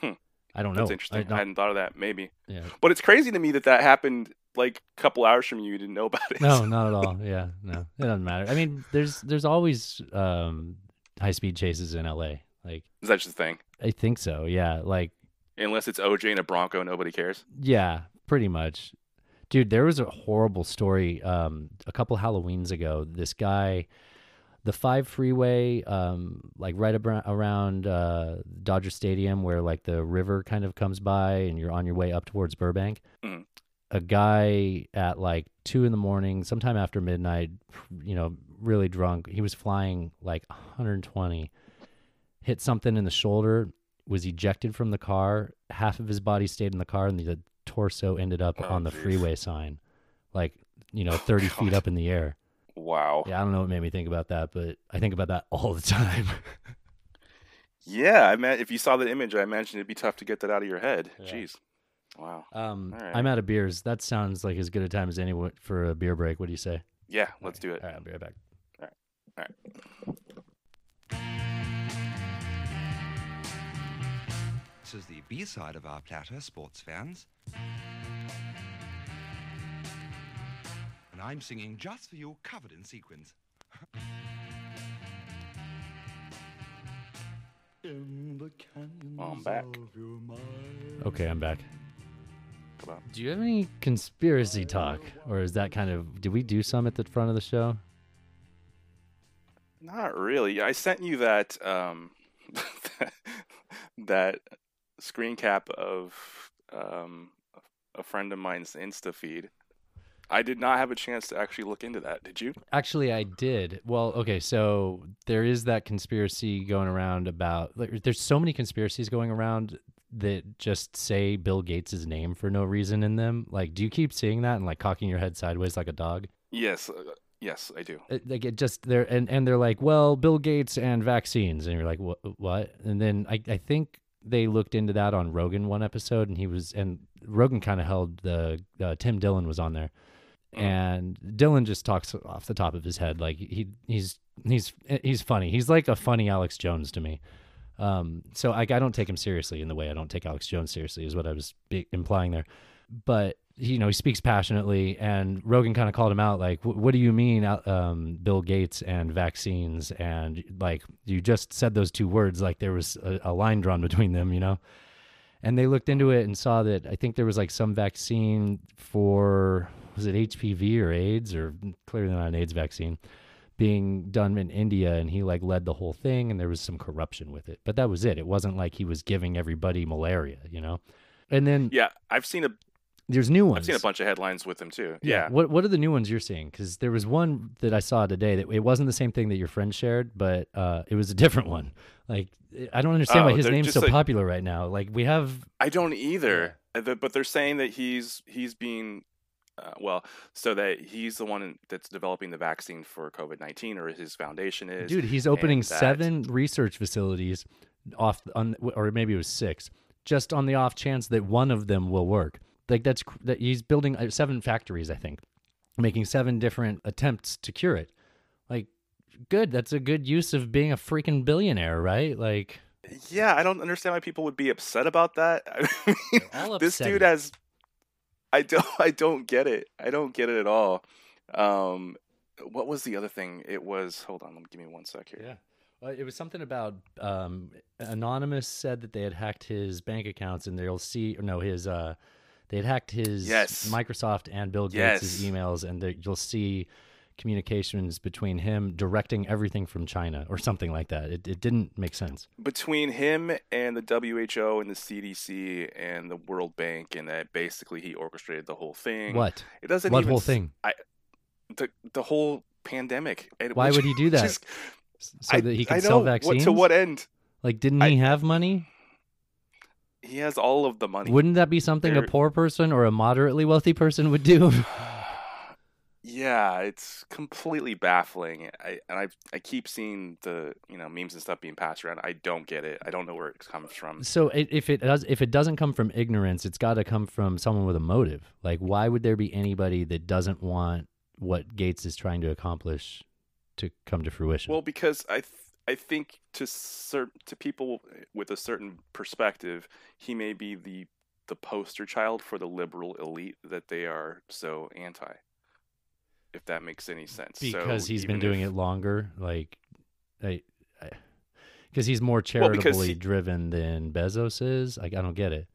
Hmm. I don't know. That's interesting. I, don't- hadn't thought of that. Maybe, yeah. but it's crazy to me that that happened like a couple hours from you. You didn't know about it. No, not at all. Yeah, no, it doesn't matter. I mean, there's there's always um, high speed chases in L.A. Like, Is that just a thing? I think so. Yeah, like, Unless it's OJ and a Bronco, nobody cares. yeah, pretty much. Dude, there was a horrible story um, a couple Halloweens ago. This guy, the five freeway, um, like right abra- around uh, Dodger Stadium, where like the river kind of comes by, and you're on your way up towards Burbank. Mhm. A guy at like two in the morning, sometime after midnight, you know, really drunk. He was flying like 120, hit something in the shoulder, was ejected from the car. Half of his body stayed in the car, and the torso ended up Oh, on the jeez. freeway sign, like you know, 30 feet up in the air. Wow. Yeah, I don't know what made me think about that, but I think about that all the time. Yeah, I mean, if you saw the image, I imagine it'd be tough to get that out of your head. Yeah. Jeez. Wow. um, All right. I'm out of beers. That sounds like as good a time as any for a beer break. What do you say? Yeah, let's do it. All right, I'll be right back. This is the B side of our platter, sports fans. And I'm singing just for you, covered in sequins. I'm back. Okay, I'm back. Come on. Do you have any conspiracy talk, or is that kind of? Did we do some at the front of the show? Not really. I sent you that um, that screen cap of um, a friend of mine's Insta feed. I did not have a chance to actually look into that. Did you? Actually, I did. Well, okay, so there is that conspiracy going around about. Like, there's so many conspiracies going around that just say Bill Gates' name for no reason in them. Like, do you keep seeing that and like cocking your head sideways like a dog? Yes. Uh, yes, I do. It, like it just they're and, and they're like, well, Bill Gates and vaccines, and you're like, what? What? And then I I think they looked into that on Rogan one episode, and he was and Rogan kind of held the uh, Tim Dillon was on there, and Dillon just talks off the top of his head like he he's he's he's funny. He's like a funny Alex Jones to me. Um, so I, I don't take him seriously in the way I don't take Alex Jones seriously, is what I was be- implying there. But you know, he speaks passionately, and Rogan kind of called him out, like, "What do you mean, uh, um, Bill Gates and vaccines?" And like, you just said those two words, like there was a, a line drawn between them, you know. And they looked into it and saw that I think there was like some vaccine for was it HPV or AIDS or clearly not an AIDS vaccine being done in India and he like led the whole thing and there was some corruption with it. But that was it. It wasn't like he was giving everybody malaria, you know. And then Yeah, I've seen a there's new ones. I've seen a bunch of headlines with him too. Yeah. What What are the new ones you're seeing? Because there was one that I saw today that it wasn't the same thing that your friend shared, but uh, it was a different one. Like I don't understand why Oh, his name's so like- popular right now. Like we have I don't either. Uh, But they're saying that he's he's being uh, well, so that he's the one that's developing the vaccine for COVID nineteen, or his foundation is. Dude, he's opening that- seven research facilities off on, or maybe it was six, just on the off chance that one of them will work. Like that's that he's building uh, seven factories, I think, making seven different attempts to cure it. Like, good. That's a good use of being a freaking billionaire, right? Like, Yeah, I don't understand why people would be upset about that. I mean, this dude has. I don't. I don't get it. I don't get it at all. Um, what was the other thing? It was. Hold on. Give me one sec here. Yeah. Well, it was something about um, anonymous said that they had hacked his bank accounts, and they'll see. No, his uh, they had hacked his Yes. Microsoft and Bill Gates' Yes. emails, and they, you'll see communications between him directing everything from China or something like that. It, it didn't make sense. between him and the WHO and the CDC and the World Bank, and that basically he orchestrated the whole thing. What? It doesn't What even whole thing? the the whole pandemic. Why which- would he do that? just- So I- that he I could sell know, what- vaccines? to what end? Like, didn't I- he have money? He has all of the money. Wouldn't that be something a poor person or a moderately wealthy person would do? Yeah, it's completely baffling. I and I I keep seeing the you know memes and stuff being passed around. I don't get it. I don't know where it comes from. So if it does, if it doesn't come from ignorance, it's got to come from someone with a motive. Like, why would there be anybody that doesn't want what Gates is trying to accomplish to come to fruition? Well, because I th- I think to cer- to people with a certain perspective, he may be the the poster child for the liberal elite that they are so anti. If that makes any sense. because so he's been doing if- it longer. Like, I, because he's more Well, charitably he- driven than Bezos is. Like, I don't get it.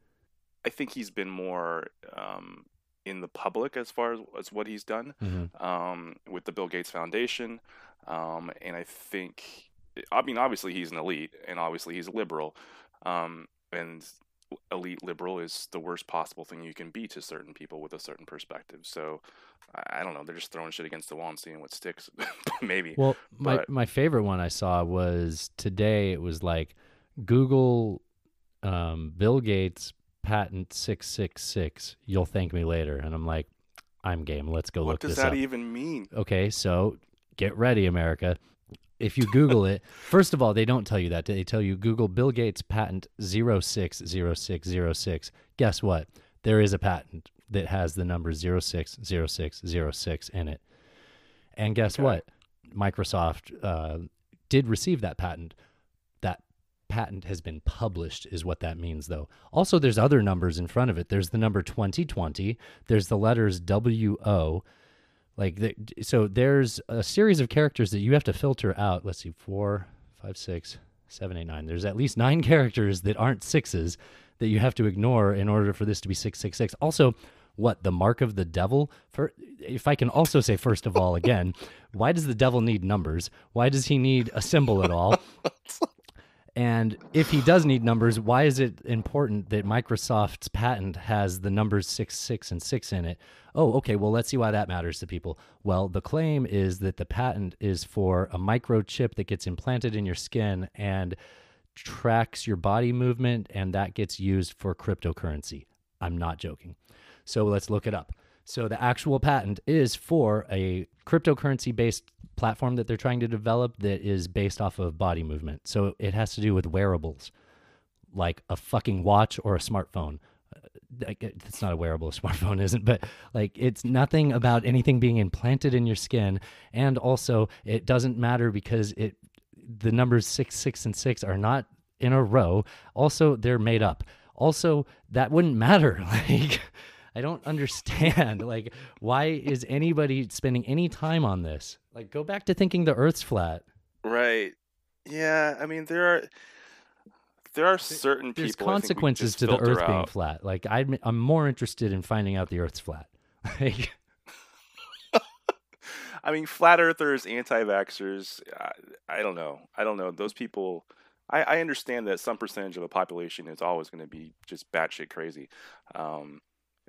I think he's been more um, in the public as far as, as what he's done. Mhm. um, with the Bill Gates Foundation, um, and I think, I mean, obviously he's an elite, and obviously he's a liberal, um, and elite liberal is the worst possible thing you can be to certain people with a certain perspective. So I, don't know, they're just throwing shit against the wall and seeing what sticks, maybe. Well, my But- my favorite one I saw was today. It was like Google, um, Bill Gates patent six six six. You'll thank me later, and I'm like, I'm game. Let's go what look What does that up. even mean? Okay, so get ready, America. If you Google it, first of all, they don't tell you that. They tell you Google Bill Gates patent 060606. Guess what? There is a patent that has the number 060606 in it. And guess Okay. what? Microsoft uh, did receive that patent. That patent has been published, is what that means, though. Also, there's other numbers in front of it. There's the number 2020, there's the letters WO. Like, the, so there's a series of characters that you have to filter out. Let's see, four, five, six, seven, eight, nine. There's at least nine characters that aren't sixes that you have to ignore in order for this to be 666. Also, what the mark of the devil for if i can also say first of all again why does the devil need numbers why does he need a symbol at all and if he does need numbers why is it important that microsoft's patent has the numbers 6 6 and 6 in it? Oh okay well let's see why that matters to people. Well the claim is that the patent is for a microchip that gets implanted in your skin and tracks your body movement and that gets used for cryptocurrency. I'm not joking. So let's look it up. So the actual patent is for a cryptocurrency based platform that they're trying to develop that is based off of body movement. So it has to do with wearables, like a fucking watch or a smartphone. Uh, It's not a wearable, a smartphone isn't, but like it's nothing about anything being implanted in your skin. And also, it doesn't matter because it the numbers six, six, and six are not in a row. Also, they're made up. Also, that wouldn't matter. Like, I don't understand. Like, why is anybody spending any time on this? Like, go back to thinking the Earth's flat. Right. Yeah, I mean, there are. There are certain There's people. I think we consequences to the Earth being out. flat. Like, I'm, I'm more interested in finding out the Earth's flat. Like, I mean, flat earthers, anti-vaxxers. I, I don't know. I don't know. Those people. I, I understand that some percentage of a population is always going to be just batshit crazy, um,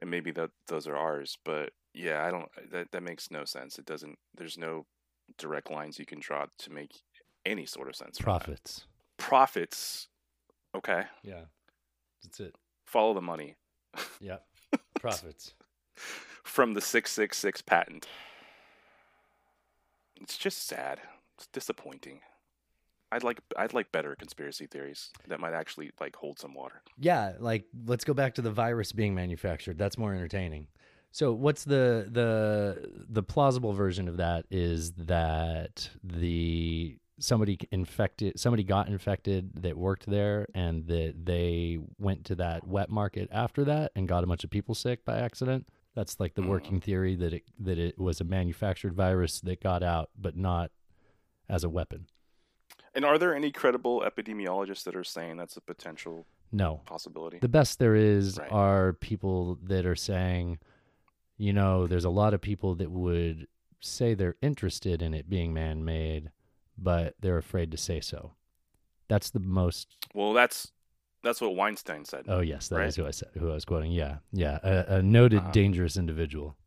and maybe that those are ours. But yeah, I don't. That that makes no sense. It doesn't. There's no direct lines you can draw to make any sort of sense. profits. Profits. Okay. Yeah. That's it. Follow the money Yeah. Profits. from the six six six patent. It's just sad. It's disappointing. I'd like I'd like better conspiracy theories that might actually like hold some water. Yeah, like let's go back to the virus being manufactured. That's more entertaining. So what's the the the plausible version of that is that the somebody infected somebody got infected that worked there and that they went to that wet market after that and got a bunch of people sick by accident. That's like the Mm. working theory that it that it was a manufactured virus that got out but not as a weapon. And are there any credible epidemiologists that are saying that's a potential No. possibility? The best there is Right. are people that are saying, you know, there's a lot of people that would say they're interested in it being man made, but they're afraid to say so. That's the most. well, that's that's what Weinstein said. Oh yes, that is Right. who I said, who I was quoting. Yeah, yeah, a, a noted Uh-huh. dangerous individual.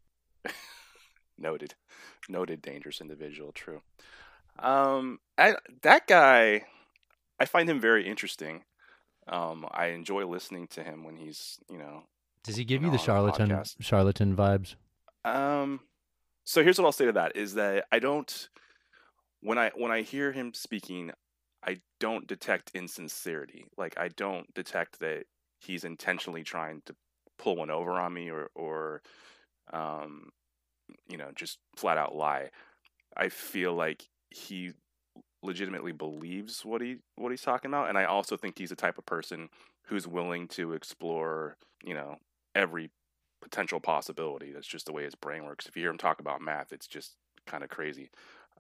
Noted, noted dangerous individual. True. Um, I, that guy, I find him very interesting. Um, I enjoy listening to him when he's, you know, Does he give you the charlatan podcast. charlatan vibes? Um, so here's what I'll say to that is that I don't when I when I hear him speaking, I don't detect insincerity. Like I don't detect that he's intentionally trying to pull one over on me or or um you know, just flat out lie. I feel like he legitimately believes what he what he's talking about and I also think he's the type of person who's willing to explore, you know, every potential possibility. That's just the way his brain works. If you hear him talk about math, it's just kind of crazy.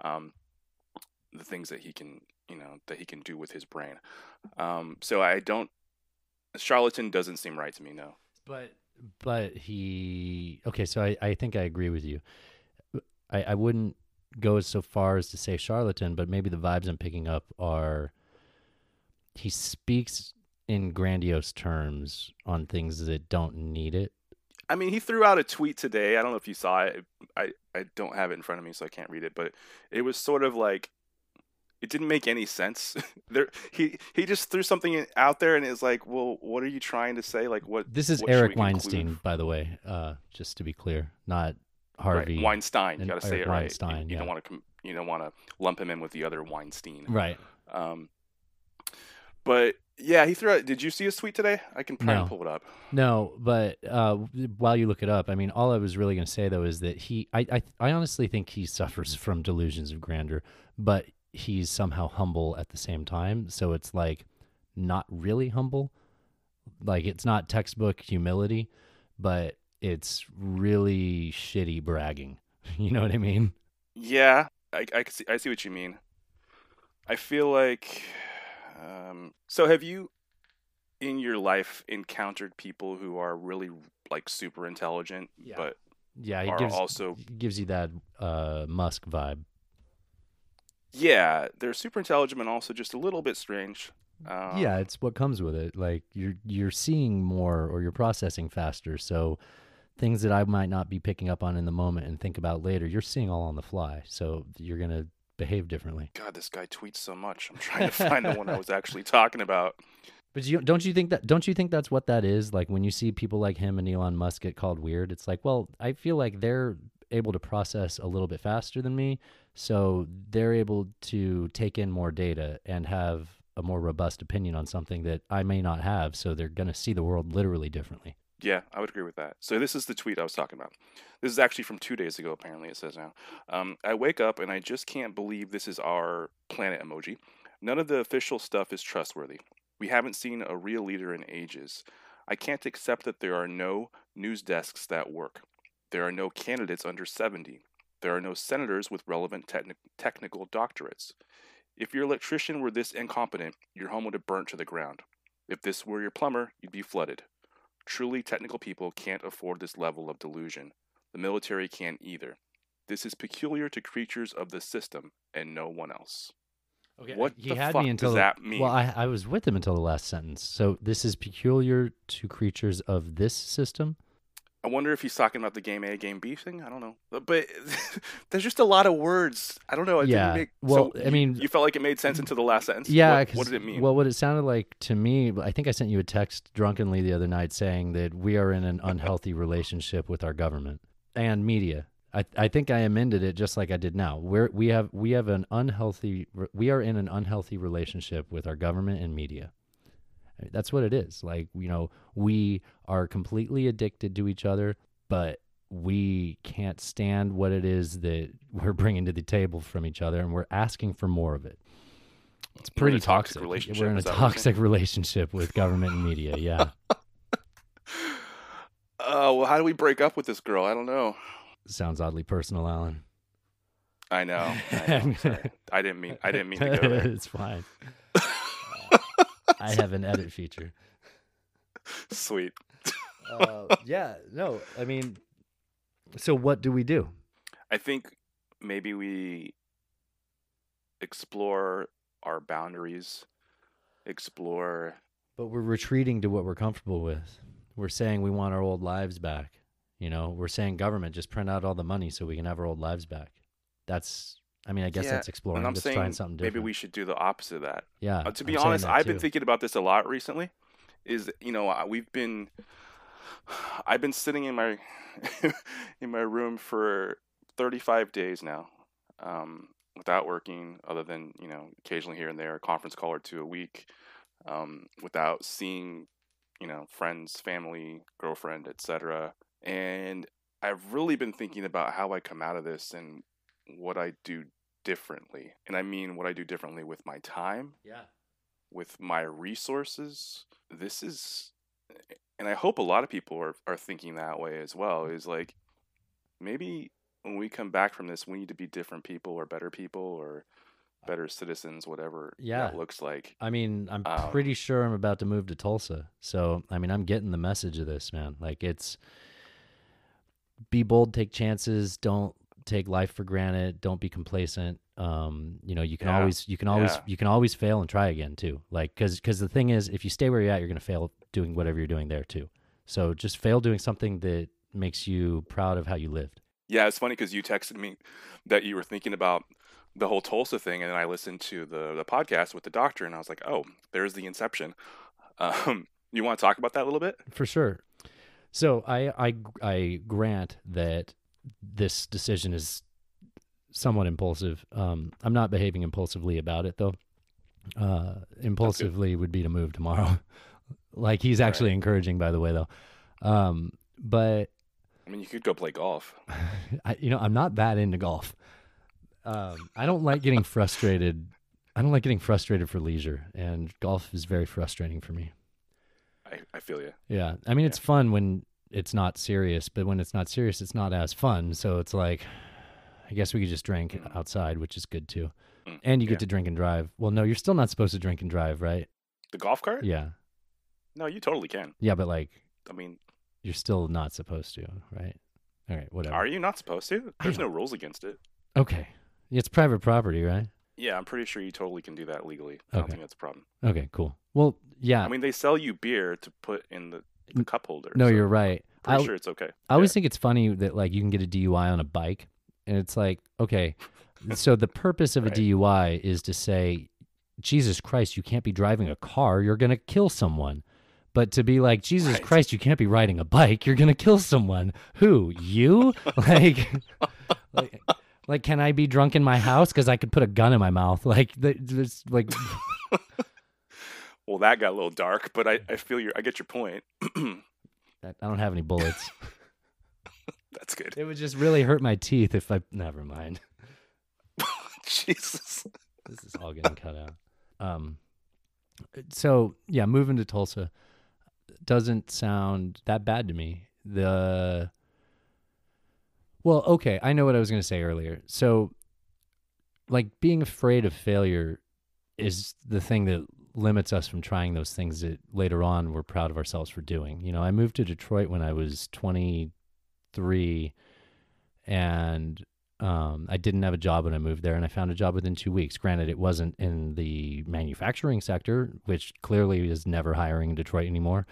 Um, the things that he can, you know, that he can do with his brain. Um, so I don't. Charlatan doesn't seem right to me. No. But but he okay. So I I think I agree with you. I I wouldn't go so far as to say charlatan, but maybe the vibes I'm picking up are he speaks in grandiose terms on things that don't need it. I mean, he threw out a tweet today. I don't know if you saw it. I, I don't have it in front of me, so I can't read it. But it was sort of like it didn't make any sense. there, he he just threw something out there, and it's like, well, what are you trying to say? Like, what? This is what Eric Weinstein, by the way. Uh, just to be clear, not Right, Harvey Weinstein. You got to say it right. Weinstein, you, you yeah. don't want to you don't want to lump him in with the other Weinstein. Right. Um, but yeah, he threw out. Did you see his tweet today? I can try No. pull it up. No, but uh, while you look it up, I mean, all I was really going to say though is that he, I, I, I honestly think he suffers from delusions of grandeur, but he's somehow humble at the same time. So it's like not really humble, like it's not textbook humility, but it's really shitty bragging. You know what I mean? Yeah, I, I see. I see what you mean. I feel like. Um, so, have you, in your life, encountered people who are really like super intelligent, Yeah. but Yeah, he are gives also gives you that uh, Musk vibe. yeah, they're super intelligent and also just a little bit strange. Um, yeah, it's what comes with it. Like you're you're seeing more or you're processing faster. So things that I might not be picking up on in the moment and think about later, you're seeing all on the fly. So you're gonna behave differently. God, this guy tweets so much. I'm trying to find the one I was actually talking about. But you don't you think that don't you think that's what that is? Like when you see people like him and Elon Musk get called weird, it's like, well, I feel like they're able to process a little bit faster than me, so they're able to take in more data and have a more robust opinion on something that I may not have, so they're going to see the world literally differently. Yeah, I would agree with that. So this is the tweet I was talking about. This is actually from two days ago. Apparently, it says now. Um, I wake up and I just can't believe this is our planet emoji. None of the official stuff is trustworthy. We haven't seen a real leader in ages. I can't accept that there are no news desks that work. There are no candidates under 70. There are no senators with relevant techni- technical doctorates. If your electrician were this incompetent, your home would have burnt to the ground. If this were your plumber, you'd be flooded. Truly technical people can't afford this level of delusion. The military can't either. This is peculiar to creatures of the system and no one else. Okay, What he the had fuck me until does that mean? Well, I I was with him until the last sentence. So this is peculiar to creatures of this system. I wonder if he's talking about the game A, game B thing. I don't know, but there's just a lot of words. I don't know. It Yeah, Didn't make, well, so I mean- you felt like it made sense until the last sentence. Yeah, What, what did it mean? Well, what it sounded like to me, I think I sent you a text drunkenly the other night saying that we are in an unhealthy relationship with our government and media. I, I think I amended it just like I did now. We're, we have we have an unhealthy we are in an unhealthy relationship with our government and media. That's what it is. Like you know, we are completely addicted to each other, but we can't stand what it is that we're bringing to the table from each other, and we're asking for more of it. It's pretty toxic toxic. relationship, We're in a is that what you're toxic relationship with government and media. Yeah, Oh well, how do we break up with this girl? I don't know. sounds oddly personal, Alan. I know. I, know. I didn't mean. I didn't mean to go there. it's fine. I have an edit feature. Sweet. Uh, yeah, no, I mean, so what do we do? I think maybe we explore our boundaries, explore. But we're retreating to what we're comfortable with. We're saying we want our old lives back. You know, we're saying government just print out all the money so we can have our old lives back. That's, I mean, I guess Yeah, that's exploring. and I'm That's saying something different. maybe we should do the opposite of that. yeah. Uh, to be I'm honest, I've been thinking about this a lot recently. Is you know we've been, I've been sitting in my, in my room for 35 days now um, without working, other than you know occasionally here and there, a conference call or two a week, um, without seeing you know friends, family, girlfriend, etc. And I've really been thinking about how I come out of this and what I do differently. And I mean what I do differently with my time, Yeah. with my resources. This is and I hope a lot of people are, are thinking that way as well, is like maybe when we come back from this, we need to be different people or better people or better citizens, whatever Yeah. that looks like. I mean, I'm Um, pretty sure I'm about to move to Tulsa. So, I mean, I'm getting the message of this, man. Like, it's be bold, take chances, don't take life for granted, don't be complacent. Um, you know, you can Yeah. always, you can always, Yeah. you can always fail and try again too. Like, cause, cause the thing is, if you stay where you're at, you're gonna fail doing whatever you're doing there too. So just fail doing something that makes you proud of how you lived. Yeah, it's funny because you texted me that you were thinking about the whole Tulsa thing, and then I listened to the the podcast with the doctor, and I was like, oh, there's the inception. Um, you want to talk about that a little bit? For sure. So I I I grant that this decision is somewhat impulsive. Um, I'm not behaving impulsively about it though. Uh, impulsively would be to move tomorrow. like he's actually encouraging, by the way, though. Um, but I mean, you could go play golf. I, you know, I'm not that into golf. Um, I don't like getting frustrated. I don't like getting frustrated for leisure, and golf is very frustrating for me. I, I feel you. Yeah. I mean, it's fun when it's not serious, but when it's not serious, it's not as fun. So it's like, I guess we could just drink Mm. outside, which is good too. Mm, And you get to drink and drive. Well, no, you're still not supposed to drink and drive, right? The golf cart? Yeah. No, you totally can. Yeah, but like, I mean, you're still not supposed to, right? All right, whatever. are you not supposed to? There's no rules against it. Okay. It's private property, right? Yeah, I'm pretty sure you totally can do that legally. I don't think that's a problem. Okay, cool. Well, yeah. I mean, they sell you beer to put in the, the cup holder. no, so you're right. Pretty I, sure it's okay. I always think it's funny that like you can get a DUI on a bike, and it's like, okay, so the purpose of a Right. DUI is to say, Jesus Christ, you can't be driving a car, you're gonna kill someone. But to be like, Jesus Right. Christ, you can't be riding a bike, you're gonna kill someone. Who? You? like, like, like, can I be drunk in my house? Because I could put a gun in my mouth. Like, the- there's like, Well, that got a little dark, but I, I feel your I get your point. I don't have any bullets. That's good. It would just really hurt my teeth if I. Never mind. Jesus. this is all getting cut out. Um, so yeah, moving to Tulsa doesn't sound that bad to me. The well, okay, I know what I was going to say earlier. So, like being afraid of failure is the thing that limits us from trying those things that later on we're proud of ourselves for doing. You know, I moved to Detroit when I was 23 and um, I didn't have a job when I moved there, and I found a job within two weeks. Granted, it wasn't in the manufacturing sector, which clearly is never hiring in Detroit anymore.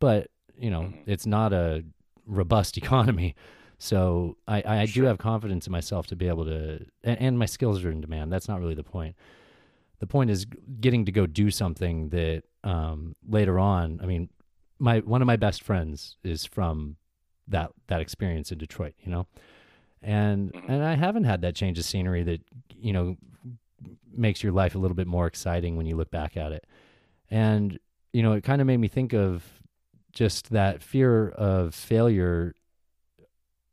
But you know, Mhm. it's not a robust economy, so I, I, I do have confidence in myself to be able to, and, and my skills are in demand. That's not really the point. The point is getting to go do something that um, later on. I mean, my one of my best friends is from that that experience in Detroit. You know and Mhm. and I haven't had that change of scenery that you know makes your life a little bit more exciting when you look back at it. And you know, it kind of made me think of just that fear of failure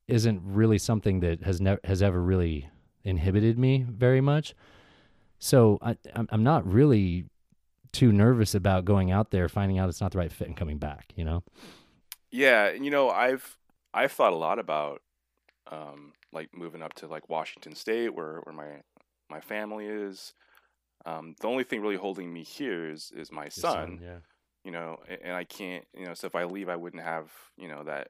isn't really something that has never has ever really inhibited me very much. So I I'm, I'm not really too nervous about going out there, finding out it's not the right fit, and coming back. You know. Yeah, you know, I've I've thought a lot about um, like moving up to like Washington State, where where my my family is. Um, the only thing really holding me here is is my Your son. yeah. You know, a- and I can't. You know, so if I leave, I wouldn't have you know that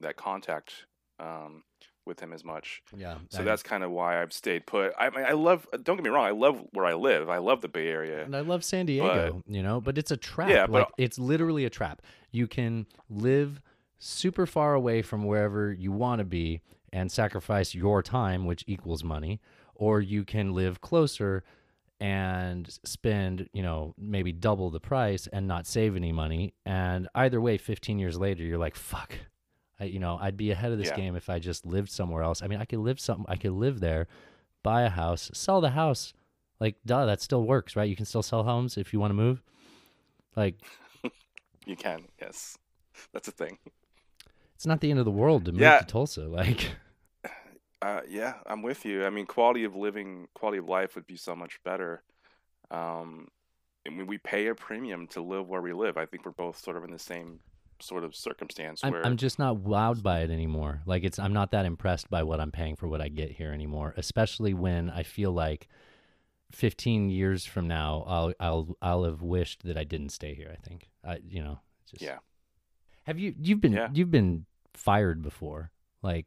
that contact um, with him as much. Yeah. So I- that's kind of why I've stayed put. I mean, I love. Don't get me wrong. I love where I live. I love the Bay Area. And I love San Diego, you know, but it's a trap. Yeah, but- like it's literally a trap. You can live super far away from wherever you want to be and sacrifice your time, which equals money, or you can live closer and spend, you know, maybe double the price and not save any money. And either way, 15 years later, you're like, fuck, I, you know, I'd be ahead of this Yeah. game if I just lived somewhere else. I mean, I could live some, I could live there, buy a house, sell the house. Like, duh, that still works, right? You can still sell homes if you want to move. Like, You can, yes. That's a thing. it's not the end of the world to move Yeah. to Tulsa. Like, Uh, yeah, I'm with you. I mean, quality of living, quality of life would be so much better. Um, I mean, we pay a premium to live where we live. I think we're both sort of in the same sort of circumstance I'm, where I'm just not wowed by it anymore. Like, it's, I'm not that impressed by what I'm paying for what I get here anymore, especially when I feel like 15 years from now, I'll, I'll, I'll have wished that I didn't stay here. I think, I, you know, just, yeah, Have you you've been Yeah. you've been fired before? Like,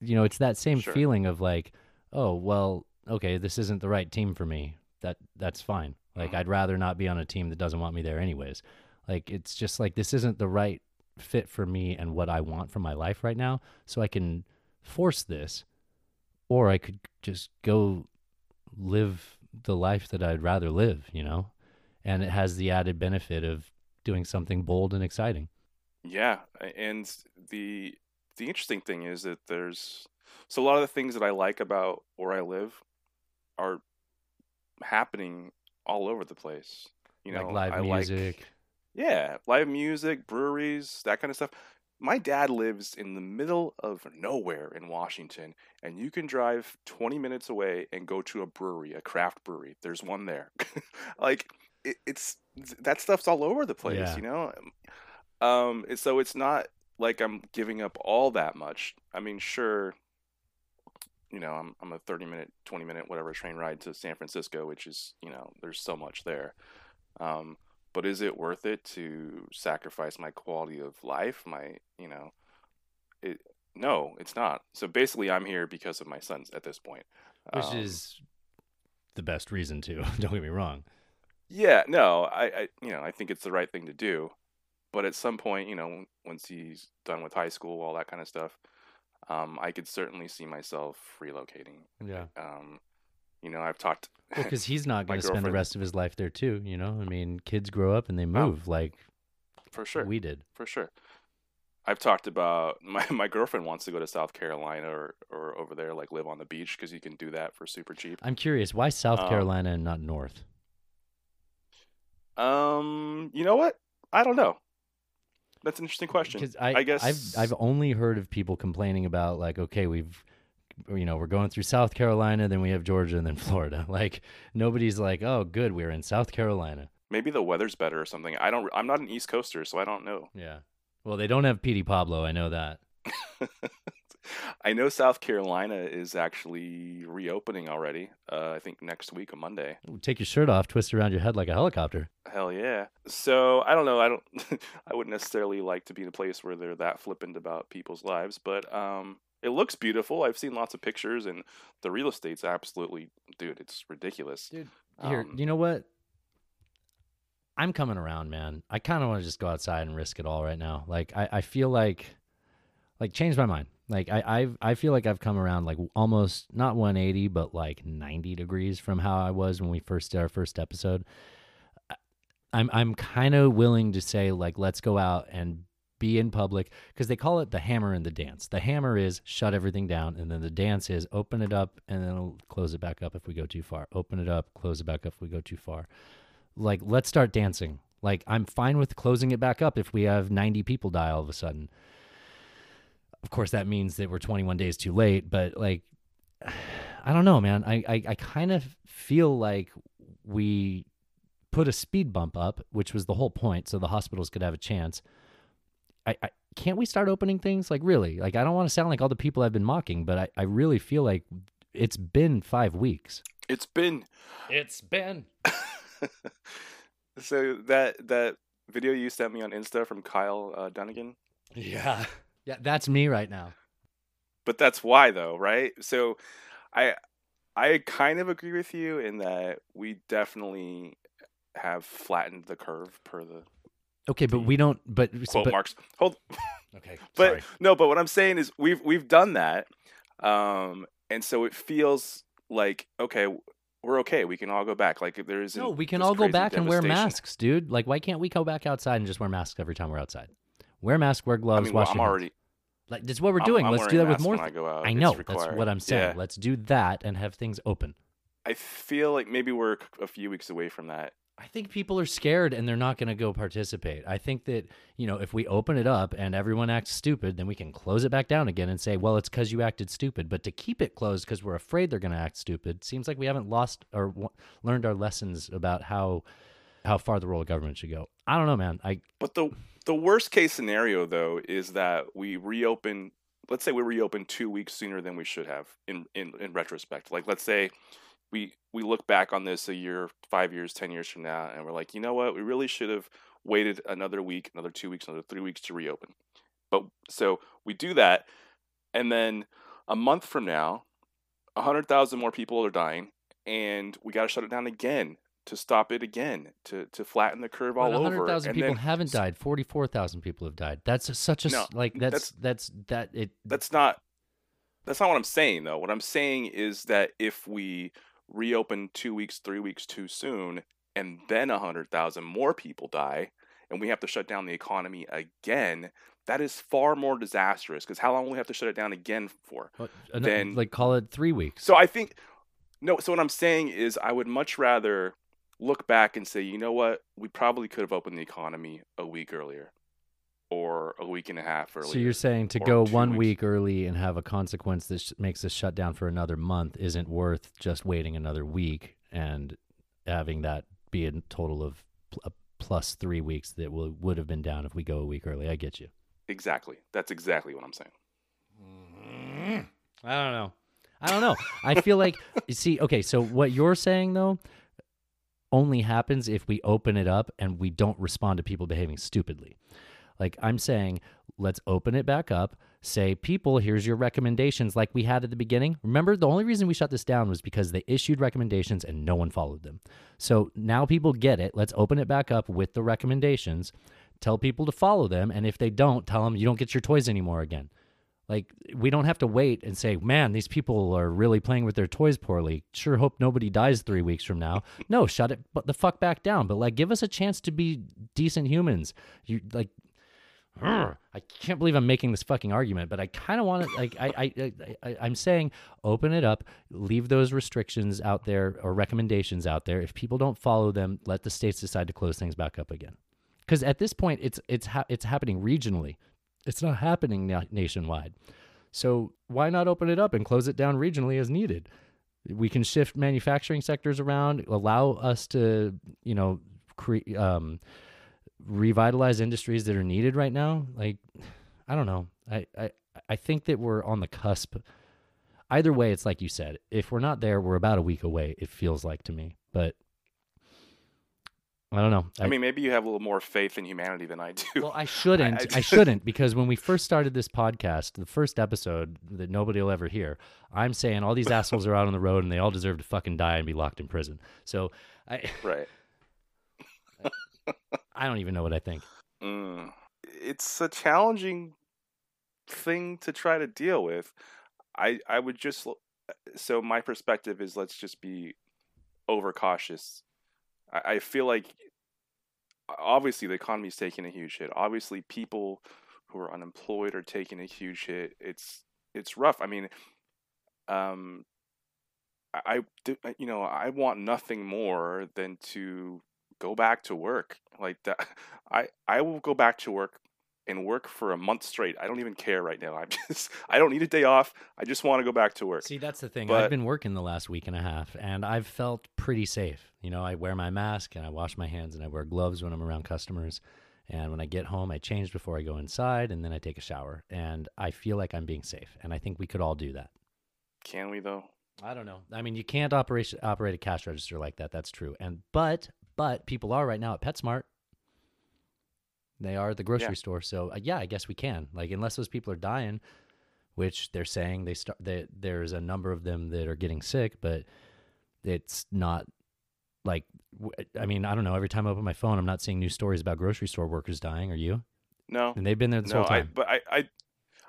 you know, it's that same Sure. feeling of like, oh well, okay, this isn't the right team for me. That that's fine. Like, Mhm. I'd rather not be on a team that doesn't want me there anyways. Like, it's just like this isn't the right fit for me and what I want for my life right now. So I can force this, or I could just go live the life that I'd rather live. You know, and it has the added benefit of doing something bold and exciting. yeah. And the the interesting thing is that there's so a lot of the things that I like about where I live are happening all over the place. You know, like live I music. like Yeah, live music, breweries, that kind of stuff. My dad lives in the middle of nowhere in Washington, and you can drive 20 minutes away and go to a brewery, a craft brewery. There's one there. like it, it's that stuff's all over the place, Yeah. you know. Um, and so it's not like I'm giving up all that much. I mean, sure, you know, I'm I'm a 30 minute, 20 minute, whatever train ride to San Francisco, which is, you know, there's so much there. Um, but is it worth it to sacrifice my quality of life? My, you know, it no, it's not. So basically, I'm here because of my sons at this point. which Um, is the best reason to. Don't get me wrong. Yeah, no, I, I, you know, I think it's the right thing to do. But at some point, you know, once he's done with high school, all that kind of stuff, um, I could certainly see myself relocating. Yeah, Um, you know, I've talked. because he's not going to spend the rest of his life there too. You know, I mean, kids grow up and they move like for sure, we did. for sure. I've talked about my my girlfriend wants to go to South Carolina or or over there, like live on the beach because you can do that for super cheap. I'm curious, why South Um, Carolina and not North? Um, you know what? I don't know. That's an interesting question. Because I, I guess I've I've only heard of people complaining about like, okay, we've you know we're going through South Carolina, then we have Georgia, and then Florida. Like nobody's like, oh, good, we're in South Carolina. maybe the weather's better or something. I don't. I'm not an East Coaster, so I don't know. Yeah. Well, they don't have Petey Pablo. I know that. I know South Carolina is actually reopening already. Uh, I think next week on Monday. Take your shirt off, twist around your head like a helicopter. Hell yeah! So I don't know. I don't. I wouldn't necessarily like to be in a place where they're that flippant about people's lives, but um, it looks beautiful. I've seen lots of pictures, and the real estate's absolutely, dude. It's ridiculous. Dude, Here, Um, you know what? I'm coming around, man. I kind of want to just go outside and risk it all right now. Like, I, I feel like, like, change my mind. Like, I, I, I feel like I've come around, like, almost not 180, but like 90 degrees from how I was when we first did our first episode. I'm, I'm kind of willing to say, like, let's go out and be in public because they call it the hammer and the dance. The hammer is shut everything down, and then the dance is open it up and then close it back up if we go too far. Open it up, close it back up if we go too far. Like, let's start dancing. Like, I'm fine with closing it back up if we have 90 people die all of a sudden. Of course, that means that we're 21 days too late, but like, I don't know, man. I, I, I kind of feel like we put a speed bump up, which was the whole point, so the hospitals could have a chance. I, I can't we start opening things? Like really? Like i don't want to sound like all the people i've been mocking but i, I really feel like it's been five weeks. It's been. It's been. So that that video you sent me on Insta from Kyle uh, Dunnigan. yeah. Yeah that's me right now. But that's why though right? So i i kind of agree with you in that we definitely have flattened the curve per the okay but we don't but, quote but marks hold okay but sorry. no but what i'm saying is we've we've done that um and so it feels like okay we're okay we can all go back like there isn't no we can all go back and wear masks dude like why can't we go back outside and just wear masks every time we're outside wear masks wear i gloves mean well, wash i'm your hands. Like that's what we're I'm- doing. I'm Let's wearing do that with more. I out. I know that's what I'm saying. Yeah. Let's do that and have things open. I feel like maybe we're a few weeks away from that. I think people are scared and they're not going to go participate. I think that, you know, if we open it up and everyone acts stupid, then we can close it back down again and say, well, it's because you acted stupid. But to keep it closed because we're afraid they're going to act stupid seems like we haven't lost or w- learned our lessons about how how far the role of government should go. I don't know, man. I But the the worst case scenario though is that we reopen. Let's say we reopen two weeks sooner than we should have in in, in retrospect. Like let's say we we look back on this a year, five years, ten years from now, and we're like, you know what, we really should have waited another week, another two weeks, another three weeks to reopen. But so we do that, and then a month from now, a hundred thousand more people are dying, and we got to shut it down again to stop it again to to flatten the curve all but over. 100,000 people then- haven't died. 44,000 people have died. That's a, such a No, like that's that's that it that's not that's not what I'm saying though. What I'm saying is that if we reopen two weeks, three weeks too soon, and then a hundred thousand more people die, and we have to shut down the economy again, that is far more disastrous. Because how long will we have to shut it down again for? ano- then- like call it 3 weeks. So I think no. So what I'm saying is, I would much rather look back and say, you know what, we probably could have opened the economy a week earlier, or a week and a half earlier. So you're saying to go one weeks. week early and have a consequence that sh- makes us shut down for another month isn't worth just waiting another week and having that be a total of pl- a plus three weeks that will would have been down if we go a week early. I get you. exactly. That's exactly what I'm saying. Mm-hmm. I don't know. I don't know. I feel like you see. Okay, so what you're saying though only happens if we open it up and we don't respond to people behaving stupidly. Like I'm saying, let's open it back up. Say, people, here's your recommendations, like we had at the beginning. Remember, the only reason we shut this down was because they issued recommendations and no one followed them. So now people get it. Let's open it back up with the recommendations. Tell people to follow them, and if they don't, tell them you don't get your toys anymore again. Like we don't have to wait and say, "Man, these people are really playing with their toys poorly." Sure hope nobody dies 3 weeks from now. No, shut it the fuck back down. But like give us a chance to be decent humans. You like I can't believe I'm making this fucking argument, but I kind of want to like I, I I I I'm saying open it up, leave those restrictions out there or recommendations out there. If people don't follow them, let the states decide to close things back up again. Because at this point, it's it's ha- it's happening regionally. It's not happening na- nationwide. So why not open it up and close it down regionally as needed? We can shift manufacturing sectors around, allow us to, you know, create. um, revitalize industries that are needed right now. Like, I don't know. I, I I think that we're on the cusp. Either way, it's like you said. If we're not there, we're about a week away. It feels like to me, but I don't know. I, mean, maybe you have a little more faith in humanity than I do. Well, I shouldn't. I, I- shouldn't because when we first started this podcast, the first episode that nobody will ever hear, I'm saying all these assholes are out on the road and they all deserve to fucking die and be locked in prison. So I right. I don't even know what I think. Mm. It's a challenging thing to try to deal with. I I would just so my perspective is let's just be overcautious. I, I feel like obviously the economy's taking a huge hit. Obviously people who are unemployed are taking a huge hit. It's it's rough. I mean, um, I, I you know I want nothing more than to go back to work like that. I I will go back to work and work for a month straight. I don't even care right now. I'm just I don't need a day off. I just want to go back to work. See, that's the thing. But- I've been working the last week and a half, and I've felt pretty safe. You know, I wear my mask and I wash my hands and I wear gloves when I'm around customers. And when I get home, I change before I go inside, and then I take a shower. And I feel like I'm being safe. And I think we could all do that. Can we though? I don't know. I mean, you can't operate operate a cash register like that. That's true. And but but people are right now at PetSmart. They are at the grocery Yeah. store. So uh, yeah, I guess we can. Like unless those people are dying, which they're saying they start. They, there's a number of them that are getting sick, but it's not like. w- I mean, I don't know. Every time I open my phone, I'm not seeing new stories about grocery store workers dying. Are you? No. And they've been there this no, whole I, time. but I, I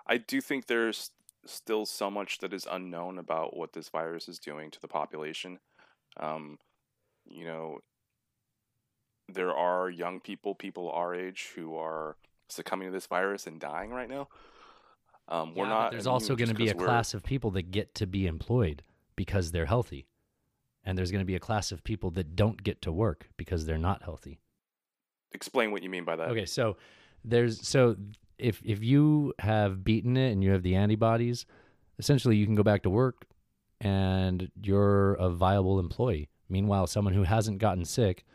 I do think there's still so much that is unknown about what this virus is doing to the population. Um, you know, there are young people, people our age, who are succumbing to this virus and dying right now. Um, we're Yeah, not. There's also going to be a we're- class of people that get to be employed because they're healthy, and there's going to be a class of people that don't get to work because they're not healthy. Explain what you mean by that. Okay, so there's so if if you have beaten it and you have the antibodies, essentially you can go back to work and you're a viable employee. Meanwhile, someone who hasn't gotten sick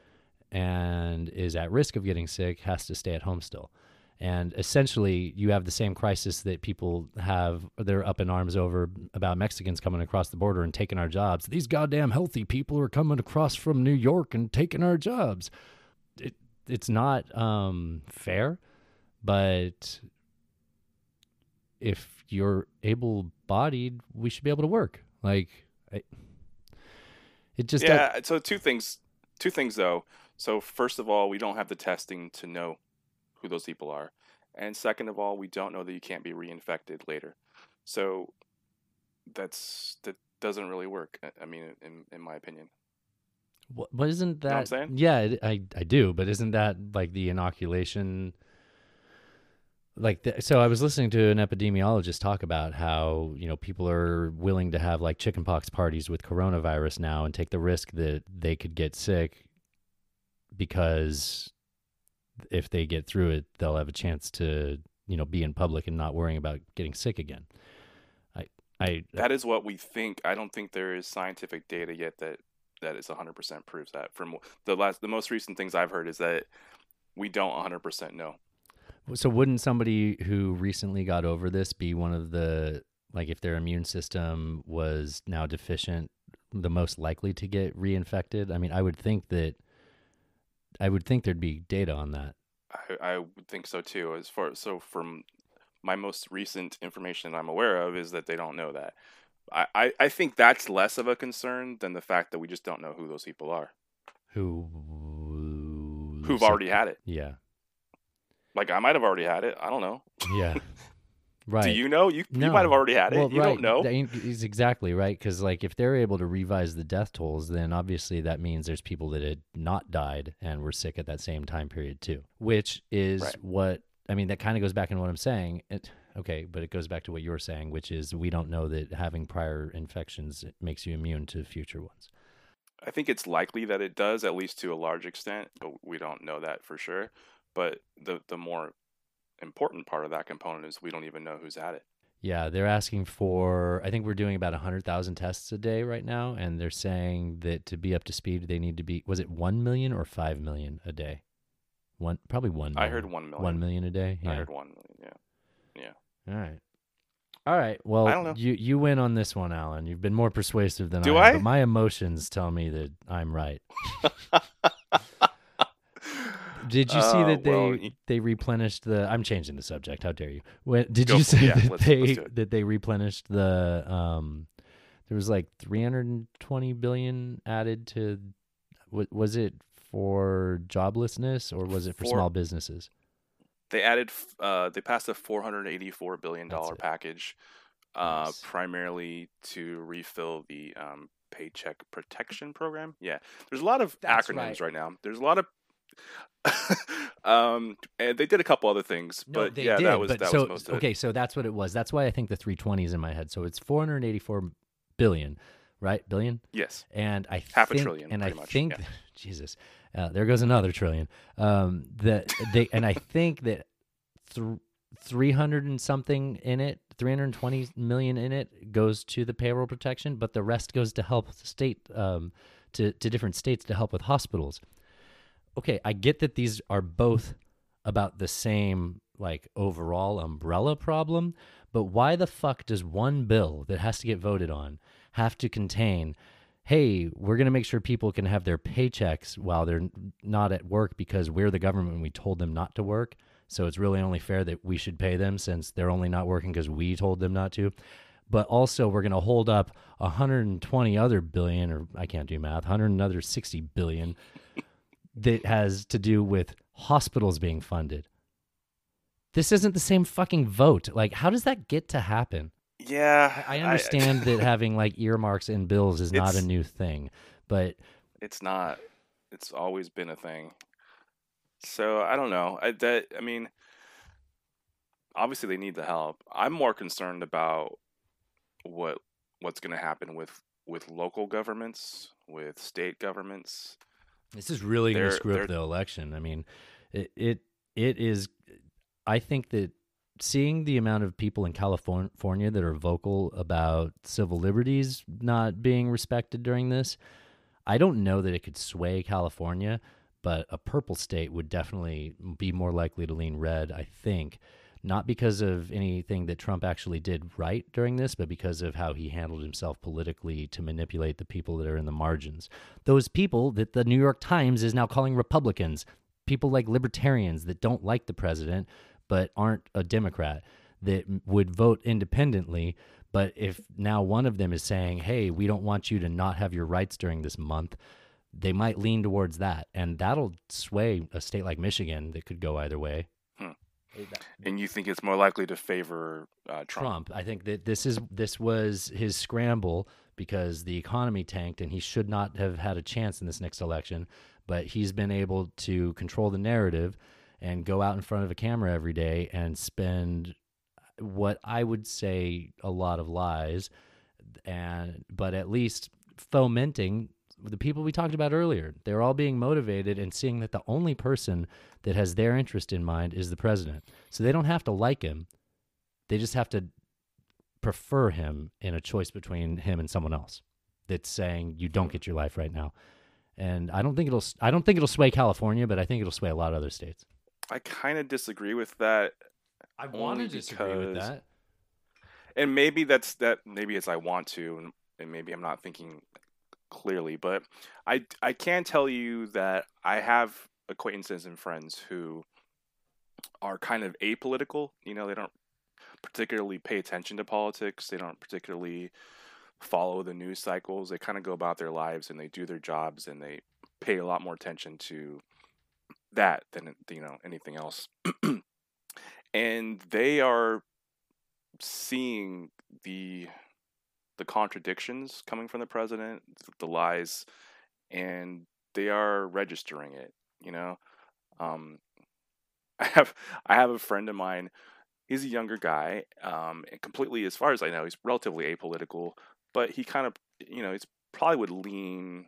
and is at risk of getting sick has to stay at home still. And essentially, you have the same crisis that people have. They're up in arms over about Mexicans coming across the border and taking our jobs. These goddamn healthy people are coming across from New York and taking our jobs. It, it's not um, fair, but if you're able-bodied, we should be able to work. Like, I, it just yeah. So two things. Two things though. So first of all, we don't have the testing to know who those people are, and second of all, we don't know that you can't be reinfected later. So that's that doesn't really work. I- mean, in in my opinion. What, but isn't that? know I'm saying? Yeah, I I do. But isn't that like the inoculation? Like, the, so I was listening to an epidemiologist talk about how you know people are willing to have like chickenpox parties with coronavirus now and take the risk that they could get sick because if they get through it, they'll have a chance to you know be in public and not worrying about getting sick again. I I That is what we think. I don't think there is scientific data yet that that is 100% proves that. From the last, the most recent things I've heard is that we don't 100% know. So wouldn't somebody who recently got over this be one of the like if their immune system was now deficient, the most likely to get reinfected? I mean, I would think that I would think there'd be data on that. I, I would think so too. As far so from my most recent information I'm aware of is that they don't know that. I, I, I think that's less of a concern than the fact that we just don't know who those people are Who who've already had it. Yeah. Like I might have already had it. I don't know. Yeah. right. Do you know? You you might have already had it. Well, you right. don't know. Is exactly right because like if they're able to revise the death tolls, then obviously that means there's people that had not died and were sick at that same time period too. Which is Right. what I mean. That kind of goes back into what I'm saying. It, okay, but it goes back to what you were saying, which is we don't know that having prior infections makes you immune to future ones. I think it's likely that it does, at least to a large extent, but we don't know that for sure. But the the more important part of that component is we don't even know who's at it. Yeah, they're asking for. I think we're doing about hundred thousand tests a day right now, and they're saying that to be up to speed, they need to be. Was it one million or five million a day? One, probably one. I heard one million. One million a day. Yeah. I heard one million. Yeah. Yeah. All right. All right. Well, I don't know. you you win on this one, Alan. You've been more persuasive than Do I. I? But my emotions tell me that I'm right. Did you see Uh, that they well, they replenished the? I'm changing the subject. How dare you? When, did Go you say Yeah, that let's- they let's that they replenished the? Um, there was like 320 billion added to. Was it for joblessness or was it for, For- small businesses? They added. Uh, they passed a 484 billion dollar package, uh, Nice. primarily to refill the um, paycheck protection program. Yeah, there's a lot of That's acronyms right. right. now. There's a lot of. um, and they did a couple other things, No, but yeah, did. that was that so was most of it. okay, so that's what it was. That's why I think the 320 is in my head. So it's 484 billion, right? Billion, Yes. and I Half a think, trillion, and I much, think, yeah. Jesus, uh, there goes another trillion. Um, that they and I think that th- 300 and something in it, 320 million in it goes to the payroll protection, but the rest goes to help state um, to to different states to help with hospitals okay, I get that these are both about the same like overall umbrella problem, but why the fuck does one bill that has to get voted on have to contain hey, we're going to make sure people can have their paychecks while they're not at work because we're the government and we told them not to work. So it's really only fair that we should pay them since they're only not working because we told them not to. But also, we're going to hold up 120 other billion, or I can't do math, 100 another 60 billion that has to do with hospitals being funded. This isn't the same fucking vote. Like, how does that get to happen? Yeah, I understand that having like earmarks in bills is not a new thing, but it's not. It's always been a thing. So I don't know. I that I mean, obviously they need the help. I'm more concerned about what what's going to happen with with local governments, with state governments. This is really going to screw up the election. I mean, it, it it is. I think that seeing the amount of people in California that are vocal about civil liberties not being respected during this, I don't know that it could sway California, but a purple state would definitely be more likely to lean red. I think. Not because of anything that Trump actually did right during this, but because of how he handled himself politically to manipulate the people that are in the margins those people that the New York Times is now calling Republicans, people like libertarians that don't like the president but aren't a Democrat, that would vote independently. But if now one of them is saying, hey, we don't want you to not have your rights during this month, they might lean towards that. And that'll sway a state like Michigan that could go either way. And you think it's more likely to favor uh, Trump? Trump. I think that this is this was his scramble because the economy tanked and he should not have had a chance in this next election. But he's been able to control the narrative and go out in front of a camera every day and spend what I would say a lot of lies, and but at least fomenting the people we talked about earlier. They're all being motivated and seeing that the only person that has their interest in mind is the president. So they don't have to like him. They just have to prefer him in a choice between him and someone else that's saying you don't get your life right now. And I don't think it'll I don't think it'll sway California, but I think it'll sway a lot of other states. I kind of disagree with that, I wanna disagree with that. and maybe that's that. Maybe it's I want to, and, and maybe I'm not thinking clearly, but I I can tell you that I have acquaintances and friends who are kind of apolitical. You know, they don't particularly pay attention to politics. They don't particularly follow the news cycles. They kind of go about their lives and they do their jobs and they pay a lot more attention to that than you know anything else. and they are seeing the the contradictions coming from the president, the lies, and they are registering it. You know, um, I have I have a friend of mine. He's a younger guy, um, and completely, as far as I know, he's relatively apolitical. But he kind of, you know, he's probably would lean.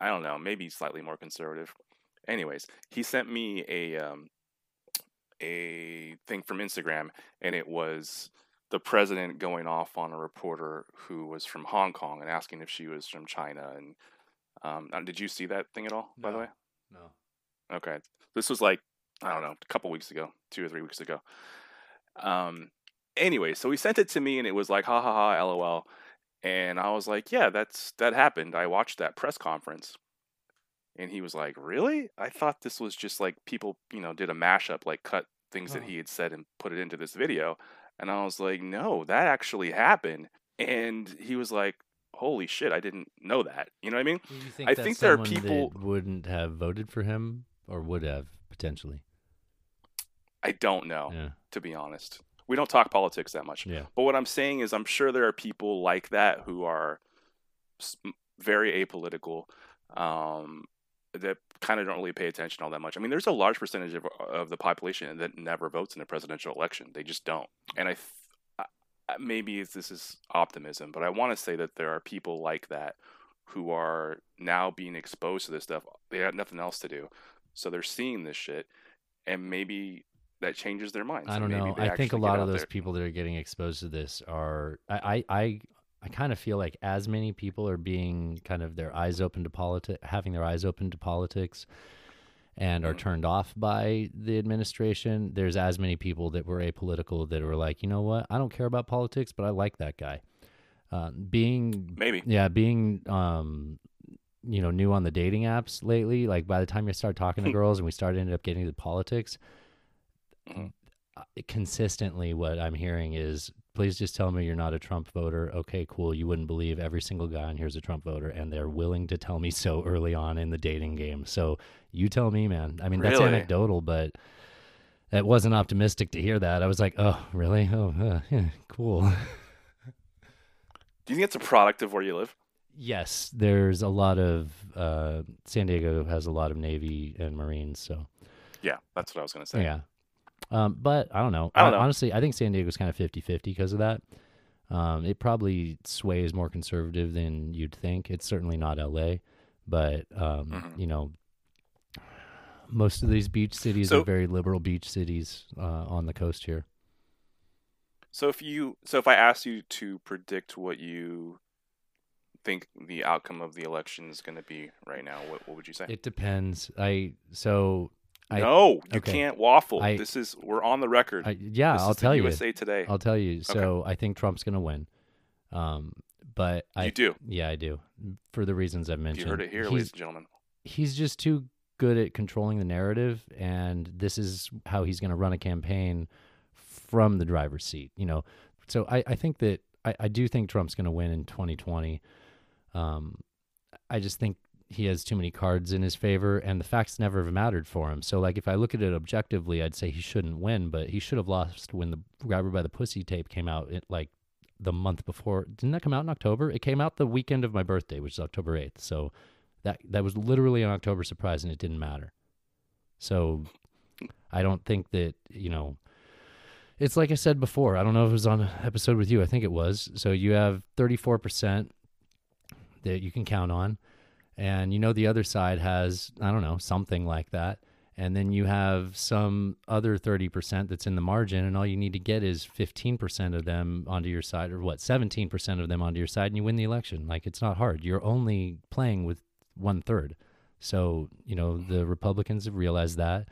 I don't know, maybe slightly more conservative. Anyways, he sent me a um, a thing from Instagram, and it was the president going off on a reporter who was from Hong Kong and asking if she was from China. And um, did you see that thing at all? By the way, No. okay, this was like I don't know, a couple weeks ago, two or three weeks ago. Um, anyway, so he sent it to me, and it was like ha ha ha, lol. And I was like, yeah, that's that happened. I watched that press conference. And he was like, "Really? I thought this was just like people, you know, did a mashup, like cut things that Oh. he had said and put it into this video." And I was like, "No, that actually happened." And he was like, "Holy shit, I didn't know that." You know what I mean? Think I think there are people- that wouldn't have voted for him or would have potentially? I don't know, Yeah. to be honest. We don't talk politics that much. Yeah. But what I'm saying is, I'm sure there are people like that who are very apolitical, um, that kind of don't really pay attention all that much. I mean, there's a large percentage of, of the population that never votes in a presidential election. They just don't. And I, th- I- maybe this is optimism, but I want to say that there are people like that who are now being exposed to this stuff. They have nothing else to do, so they're seeing this shit, and maybe that changes their minds. I don't maybe know. I think a lot of those there. people that are getting exposed to this are I I I, I kind of feel like as many people are being kind of their eyes open to politics, having their eyes open to politics, and are Mhm. turned off by the administration. There's as many people that were apolitical that were like, you know what, I don't care about politics, but I like that guy. Uh, being Maybe. yeah, being um, you know, new on the dating apps lately. Like by the time you start talking to girls and we start ended up getting to politics, Mhm. uh, consistently what I'm hearing is, please just tell me you're not a Trump voter. Okay, cool. You wouldn't believe every single guy on here's a Trump voter, and they're willing to tell me so early on in the dating game. So you tell me, man. I mean, that's anecdotal, but. It wasn't optimistic to hear that. I was like, "Oh, really? Oh, uh, yeah, cool." Do you think it's a product of where you live? Yes, there's a lot of uh, San Diego has a lot of Navy and Marines, so Yeah, that's what I was gonna say. yeah. Um, but I don't know. I don't know. Honestly, I think San Diego's kind of 50-50 because of that. Um, it probably sways more conservative than you'd think. It's certainly not L.A., but um, Mhm. you know, most of these beach cities So- are very liberal beach cities uh, on the coast here. So if you so if I asked you to predict what you think the outcome of the election is going to be right now, what what would you say? It depends. I so I no, you okay. can't waffle. I- this is we're on the record. I, yeah, This I'll tell you. USA Today. I'll tell you. So I think Trump's going to win. Um, but I you do. yeah, I do for the reasons I've You mentioned. heard it here, He's- ladies and gentlemen. he's just too good at controlling the narrative and this is how he's going to run a campaign from the driver's seat you know so i, I think that I, I do think trump's going to win in 2020 um, i just think he has too many cards in his favor and the facts never have mattered for him so like if i look at it objectively i'd say he shouldn't win but he should have lost when the grabber by the pussy tape came out it, like the month before didn't that come out in october it came out the weekend of my birthday which is october 8th so that that was literally an October surprise, and it didn't matter. So, I don't think that you know. It's like I said before. I don't know if it was on an episode with you. I think it was. So you have thirty four percent that you can count on, and you know the other side has I don't know something like that, and then you have some other thirty percent that's in the margin, and all you need to get is fifteen percent of them onto your side, or what seventeen percent of them onto your side, and you win the election. Like it's not hard. You're only playing with one third. So, you know, the Republicans have realized that.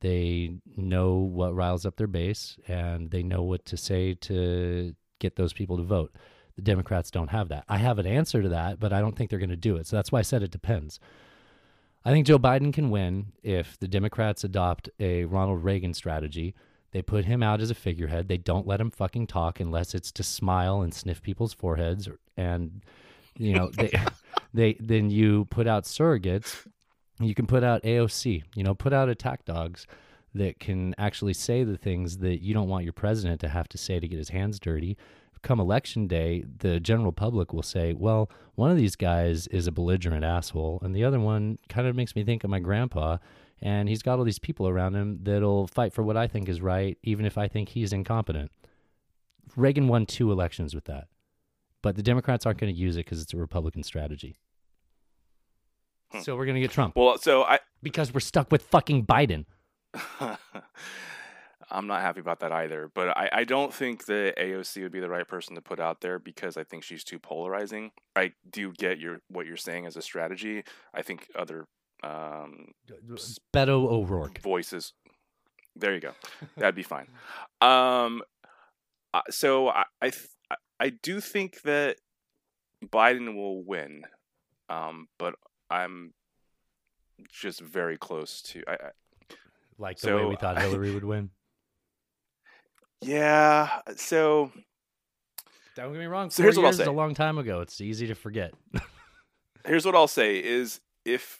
They know what riles up their base and they know what to say to get those people to vote. The Democrats don't have that. I have an answer to that, but I don't think they're going to do it. So that's why I said it depends. I think Joe Biden can win if the Democrats adopt a Ronald Reagan strategy. They put him out as a figurehead. They don't let him fucking talk unless it's to smile and sniff people's foreheads or, and you know, they they then you put out surrogates. You can put out AOC, you know, put out attack dogs that can actually say the things that you don't want your president to have to say to get his hands dirty. Come election day, the general public will say, well, one of these guys is a belligerent asshole, and the other one kind of makes me think of my grandpa, and he's got all these people around him that'll fight for what I think is right, even if I think he's incompetent. Reagan won two elections with that, but the Democrats aren't going to use it because it's a Republican strategy. Hmm. So we're going to get Trump Well, so I because we're stuck with fucking Biden. I'm not happy about that either. But I, I don't think that AOC would be the right person to put out there because I think she's too polarizing. I do get your what you're saying as a strategy. I think other um, Beto O'Rourke. voices. There you go. That'd be fine. Um, uh, so I I, th- I- do think that Biden will win, um, but I'm just very close to. I, I, Like the way we thought Hillary would win. Yeah. So Don't get me wrong. So here's what I'll say. a long time ago. It's easy to forget. here's what I'll say: is if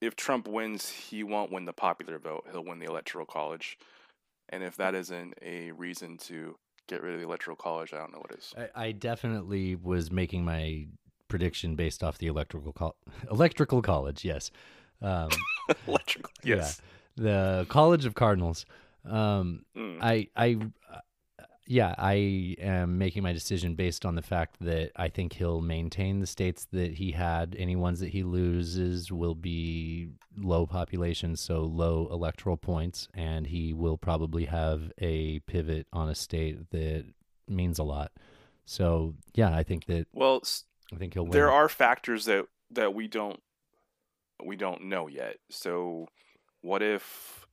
if Trump wins, he won't win the popular vote. He'll win the electoral college, and if that isn't a reason to get rid of the electoral college, I don't know what is. I, I definitely was making my prediction based off the electrical col- electrical college. Yes. Um, electrical. yeah. Yes. the College of Cardinals. Um, Mm. I, I, yeah, I am making my decision based on the fact that I think he'll maintain the states that he had. Any ones that he loses will be low population, so low electoral points, and he will probably have a pivot on a state that means a lot. So yeah, I think that Well, I think he'll win. there are factors that that we don't we don't know yet. So, what if?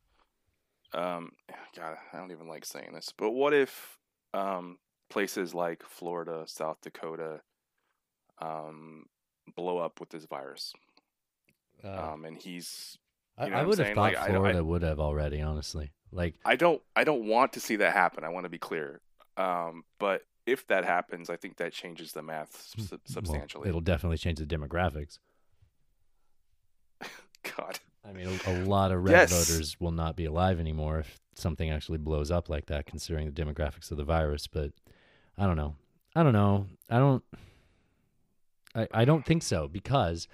Um, God, I don't even like saying this, but what if um, places like Florida, South Dakota, um, blow up with this virus? Uh, Um, and he's I, I would have thought Like, I- I- Florida would have already. Honestly, like I don't I don't want to see that happen. I want to be clear. Um, but if that happens, I think that changes the math well, substantially. it'll definitely change the demographics. God. I mean, a, a lot of red Yes. voters will not be alive anymore if something actually blows up like that, considering the demographics of the virus. But I don't know. I don't know. I don't. I, I don't think so because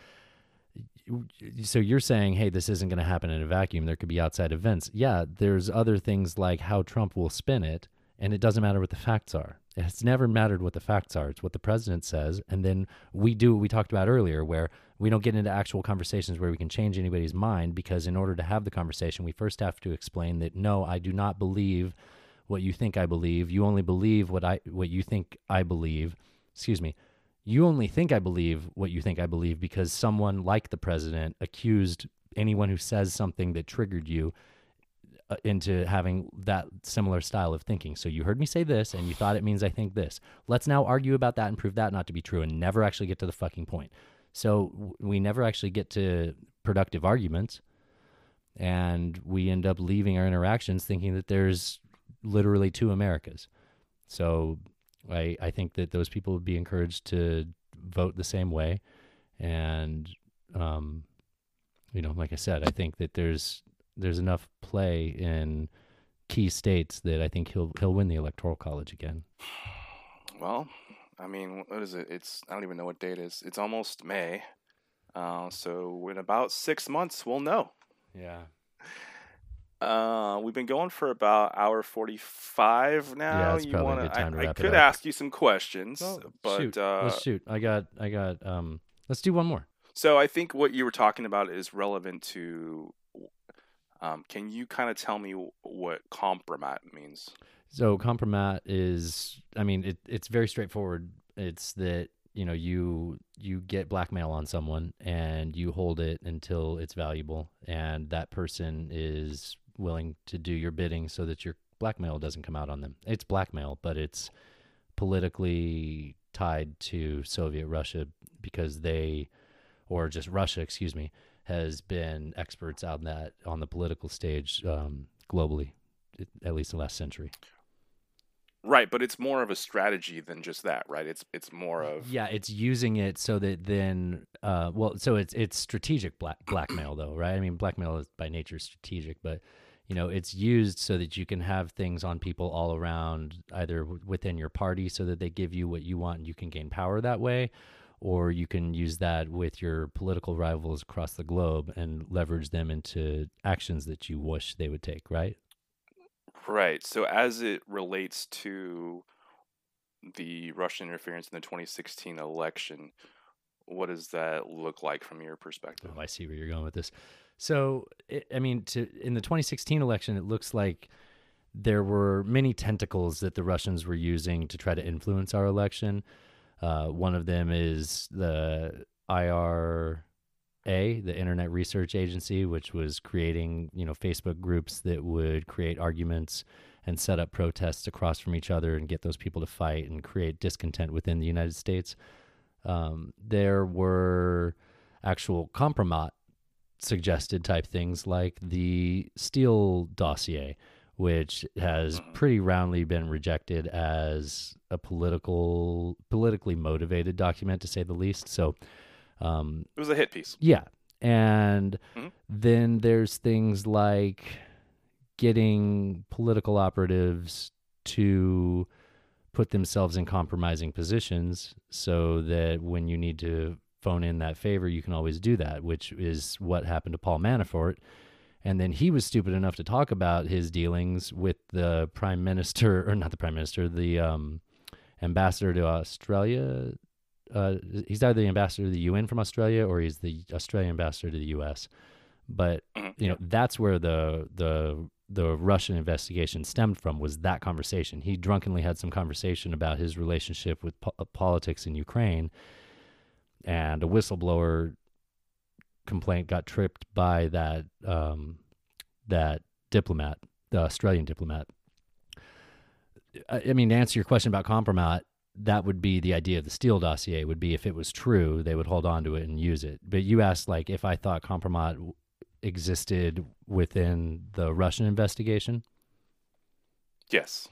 so you're saying, hey, this isn't going to happen in a vacuum. There could be outside events. Yeah, there's other things like how Trump will spin it, and it doesn't matter what the facts are. It's never mattered what the facts are. It's what the president says, and then we do what we talked about earlier, where we don't get into actual conversations where we can change anybody's mind because in order to have the conversation, we first have to explain that no, I do not believe what you think I believe. You only believe what I what you think I believe. Excuse me you only think I believe what you think I believe because someone like the president accused anyone who says something that triggered you uh, into having that similar style of thinking. So you heard me say this and you thought it means I think this. Let's now argue about that and prove that not to be true and never actually get to the fucking point. So we never actually get to productive arguments and we end up leaving our interactions thinking that there's literally two Americas. So I, I think that those people would be encouraged to vote the same way. And, um, you know, like I said, I think that there's there's enough play in key states that I think he'll he'll win the electoral college again. Well, I mean, what is it? It's I don't even know what date it is. It's almost May, uh, so in about six months we'll know. Yeah. Uh, we've been going for about hour forty-five now. Yeah, it's you probably a wanna, good time to I, I wrap it could up. ask you some questions, Well, but shoot. uh, let's shoot. I got I got um let's do one more. so I think what you were talking about is relevant to. Um, can you kind of tell me what compromat means? So compromat is I mean it it's very straightforward. It's that you know you you get blackmail on someone and you hold it until it's valuable and that person is willing to do your bidding so that your blackmail doesn't come out on them. It's blackmail, but it's politically tied to Soviet Russia because they or just Russia, excuse me, has been experts on that on the political stage um, globally, at least the last century. Right, but it's more of a strategy than just that, right? It's it's more of Yeah, it's using it so that then, uh, well, so it's it's strategic black blackmail though, right? I mean, blackmail is by nature strategic, but you know, it's used so that you can have things on people all around, either w- within your party, so that they give you what you want and you can gain power that way, or you can use that with your political rivals across the globe and leverage them into actions that you wish they would take, right? Right. So as it relates to the Russian interference in the 2016 election, what does that look like from your perspective? Oh, I see where you're going with this. So, it, I mean, to in the 2016 election, it looks like there were many tentacles that the Russians were using to try to influence our election. Uh, one of them is the IRA, the Internet Research Agency, which was creating, you know, Facebook groups that would create arguments and set up protests across from each other and get those people to fight and create discontent within the United States. Um, there were actual compromat suggested type things like the Steele dossier, which has pretty roundly been rejected as a political, politically motivated document, to say the least. So, um, It was a hit piece. yeah. And Mhm. then there's things like getting political operatives to put themselves in compromising positions so that when you need to phone in that favor, you can always do that, which is what happened to Paul Manafort. And then he was stupid enough to talk about his dealings with the prime minister, or not the prime minister, the um, ambassador to Australia. Uh, he's either the ambassador to the UN from Australia or he's the Australian ambassador to the US. But Mhm. you know that's where the the the Russian investigation stemmed from was that conversation. He drunkenly had some conversation about his relationship with po- uh, politics in Ukraine, and a whistleblower complaint got tripped by that um, that diplomat, the Australian diplomat. I, I mean, to answer your question about compromat, that would be the idea of the Steele dossier. Would be if it was true, they would hold on to it and use it. But you asked like if I thought compromat existed within the Russian investigation. Yes.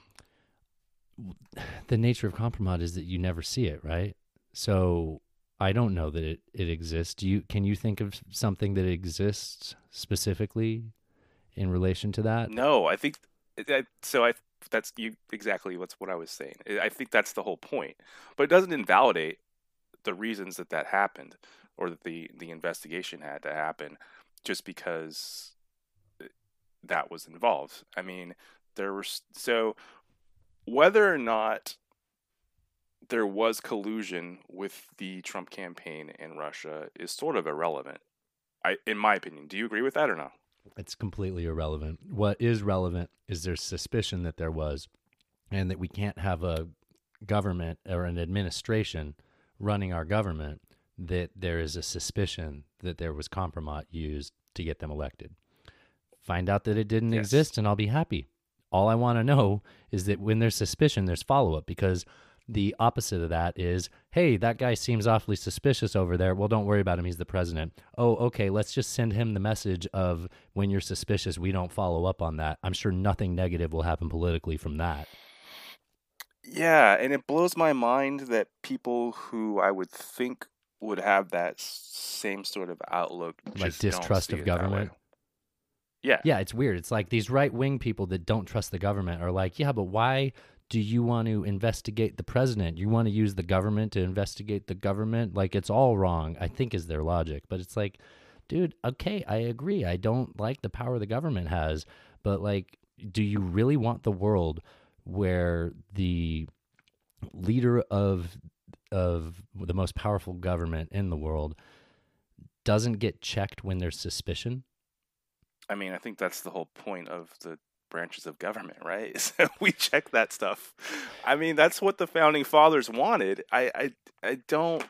the nature of compromat is that you never see it, right? So I don't know that it, it exists. Do you can you think of something that exists specifically in relation to that? No, I think I, so. I that's you exactly what's what I was saying. I think that's the whole point, but it doesn't invalidate the reasons that that happened or that the the investigation had to happen just because uh, that was involved. I mean, there were so whether or not there was collusion with the Trump campaign in Russia is sort of irrelevant. I in my opinion. Do you agree with that or no? It's completely irrelevant. What is relevant is there's suspicion that there was, and that we can't have a government or an administration running our government that there is a suspicion that there was compromise used to get them elected. Find out that it didn't Yes. exist, and I'll be happy. All I want to know is that when there's suspicion, there's follow up because the opposite of that is, hey, that guy seems awfully suspicious over there. Well, don't worry about him. He's the president. Oh, okay. Let's just send him the message of when you're suspicious, we don't follow up on that. I'm sure nothing negative will happen politically from that. Yeah, and it blows my mind that people who I would think would have that same sort of outlook Like distrust of it that way. government? Yeah. Yeah, it's weird. It's like these right wing people that don't trust the government are like, yeah, but why do you want to investigate the president? You want to use the government to investigate the government? Like it's all wrong, I think is their logic. But it's like, dude, okay, I agree. I don't like the power the government has, but like, do you really want the world where the leader of of the most powerful government in the world doesn't get checked when there's suspicion? I mean, I think that's the whole point of the branches of government, right? That we check that stuff. I mean, that's what the founding fathers wanted. I I, I don't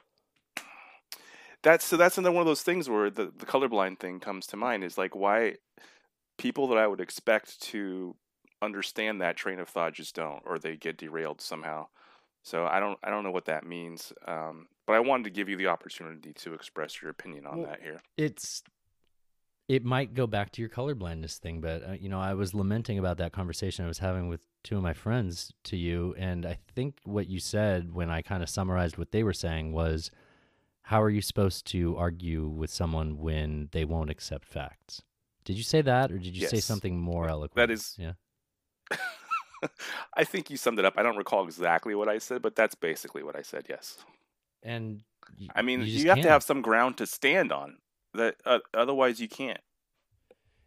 that's so that's another one of those things where the, the colorblind thing comes to mind is like why people that I would expect to understand that train of thought just don't or they get derailed somehow. So I don't I don't know what that means. Um, but I wanted to give you the opportunity to express your opinion on Well, that here. it's it might go back to your colorblindness thing but uh, you know i was lamenting about that conversation i was having with two of my friends to you and i think what you said when i kind of summarized what they were saying was how are you supposed to argue with someone when they won't accept facts did you say that or did you say something more eloquent That is, yeah I think you summed it up. I don't recall exactly what I said, but that's basically what I said. Yes. and I mean, you, just have to can't. have some ground to stand on. That uh, otherwise you can't.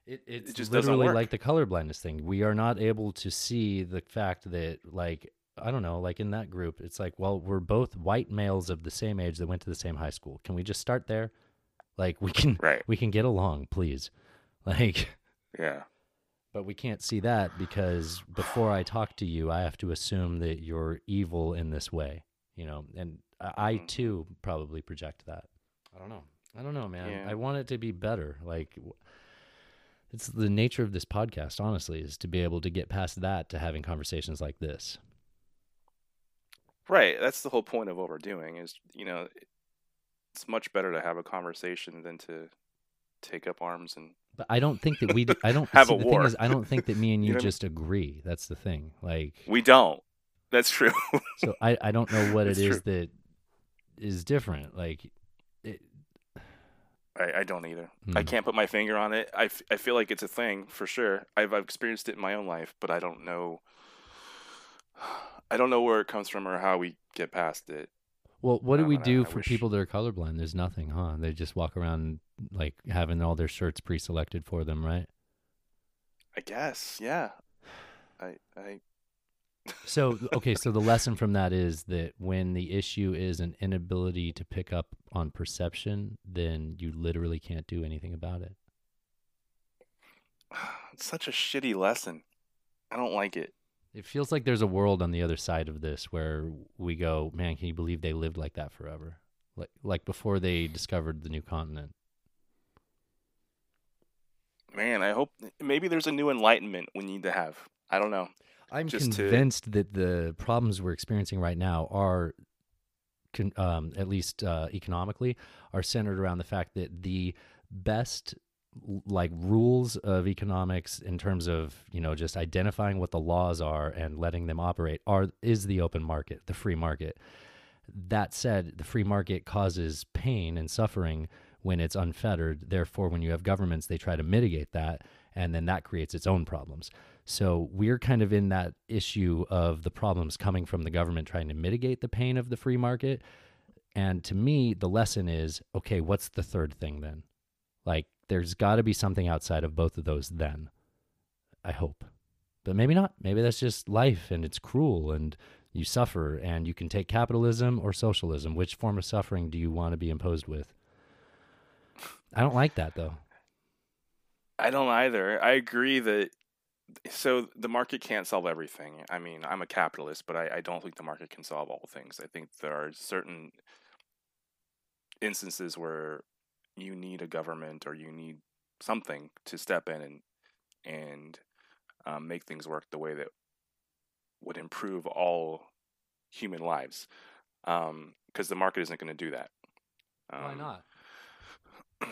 It, it's just doesn't literally work. like the colorblindness thing. We are not able to see the fact that, like, I don't know, like in that group, it's like, well, we're both white males of the same age that went to the same high school. Can we just start there? Like, we can, Right. we can get along, please. Like, Yeah. but we can't see that because before I talk to you, I have to assume that you're evil in this way, you know. And I, I Mhm. too probably project that. I don't know. I don't know, man. Yeah. I want it to be better. Like, it's the nature of this podcast, honestly, is to be able to get past that to having conversations like this. Right. That's the whole point of what we're doing. Is you know, it's much better to have a conversation than to take up arms and. But I don't think that we. I don't Have see, a the war. thing is, I don't think that me and You you know what I mean? just agree. That's the thing. Like, We don't. That's true. so I, I don't know what it It's is true. that is different. Like, it, I, I don't either. I Hmm. can't put my finger on it. I, f- I feel like it's a thing for sure. I've, I've experienced it in my own life, but I don't know. I don't know where it comes from or how we get past it. Well, what do we I- do I for wish- people that are colorblind? There's nothing, huh? They just walk around like having all their shirts pre-selected for them, right? I guess, yeah. I I So, okay, so the lesson from that is that when the issue is an inability to pick up on perception, then you literally can't do anything about it. it's such a shitty lesson. I don't like it. It feels like there's a world on the other side of this where we go, man, can you believe they lived like that forever? Like like before they discovered the new continent. Man, I hope maybe there's a new enlightenment we need to have. I don't know. I'm Just to- convinced that the problems we're experiencing right now are, um, at least uh, economically, are centered around the fact that the best like rules of economics in terms of you know just identifying what the laws are and letting them operate are is the open market, the free market. That said, the free market causes pain and suffering when it's unfettered. Therefore, when you have governments, they try to mitigate that, and then that creates its own problems. So we're kind of in that issue of the problems coming from the government trying to mitigate the pain of the free market. and to me, the lesson is okay, what's the third thing then? Like, there's got to be something outside of both of those then. I hope. But maybe not. Maybe that's just life and it's cruel and you suffer and you can take capitalism or socialism. Which form of suffering do you want to be imposed with? I don't like that though. I don't either. I agree that so the market can't solve everything. I mean, I'm a capitalist, but I, I don't think the market can solve all things. I think there are certain instances where you need a government or you need something to step in and and um, make things work the way that would improve all human lives. Because um, the market isn't going to do that. Um, Why not?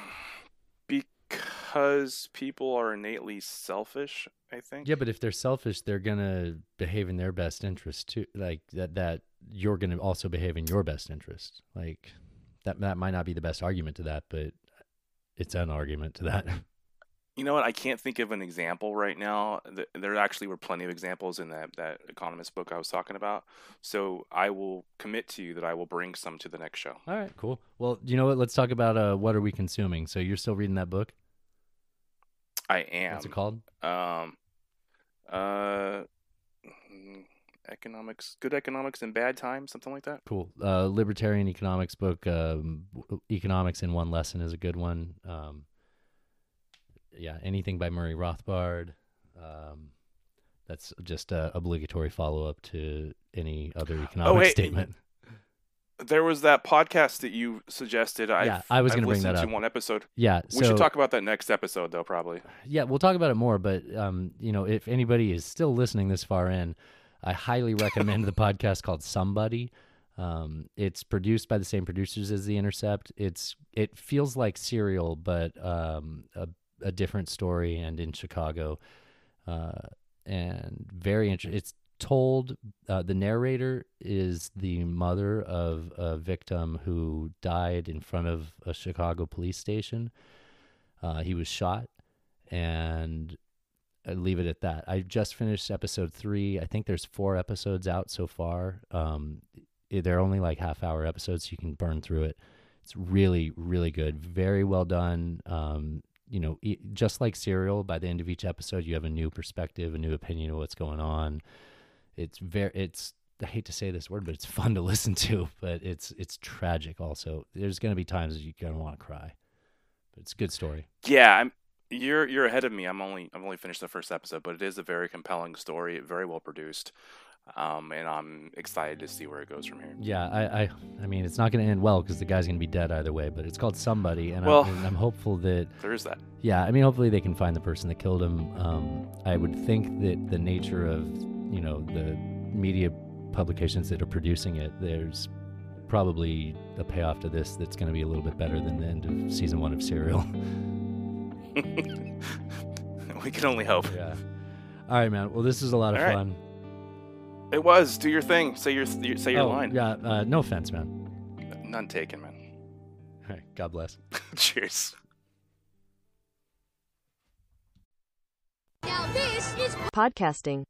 Because people are innately selfish. I think. Yeah, but if they're selfish, they're gonna behave in their best interest too. Like that, that you're gonna also behave in your best interest. Like that, that might not be the best argument to that, but it's an argument to that. You know what? I can't think of an example right now. There actually were plenty of examples in that that economist book I was talking about. So I will commit to you that I will bring some to the next show. All right, cool. Well, you know what? Let's talk about uh, what are we consuming. So you're still reading that book? I am. What's it called? Um, uh, economics, good economics in bad times, something like that. Cool. Uh, libertarian economics book. Um, economics in one lesson is a good one. Um, yeah, anything by Murray Rothbard. Um, that's just a obligatory follow up to any other economic oh, hey, statement. There was that podcast that you suggested. Yeah, I've, I was going to bring that up. To one episode. Yeah, we should talk about that next episode, though. Probably. Yeah, we'll talk about it more. But um, you know, if anybody is still listening this far in, I highly recommend the podcast called Somebody. Um, it's produced by the same producers as The Intercept. It's it feels like Serial, but um, a, a different story and in Chicago. Uh, and very interesting. It's told uh, the narrator is the mother of a victim who died in front of a Chicago police station. Uh, he was shot, and I leave it at that. I just finished episode three. I think there's four episodes out so far. Um, they're only like half hour episodes, so you can burn through it. It's really, really good. Very well done. Um, you know, just like Serial, by the end of each episode, you have a new perspective, a new opinion of what's going on it's very it's I hate to say this word, but it's fun to listen to, but it's it's tragic also. There's going to be times you're going to want to cry. But it's a good story. Yeah, I'm you're you're ahead of me. I'm only I've only finished the first episode, but it is a very compelling story, very well produced. Um, and I'm excited to see where it goes from here. Yeah, I, I, I mean, it's not going to end well because the guy's going to be dead either way. But it's called Somebody, and, well, I'm, and I'm hopeful that there is that. Yeah, I mean, hopefully they can find the person that killed him. Um, I would think that the nature of you know the media publications that are producing it, there's probably a payoff to this that's going to be a little bit better than the end of season one of Serial. we can only hope. Yeah. All right, man. Well, this is a lot of All fun. Right. It was. Do your thing. Say your say your oh, line. Yeah. Uh, no offense, man. None taken, man. All right. God bless. Cheers. Now this is podcasting.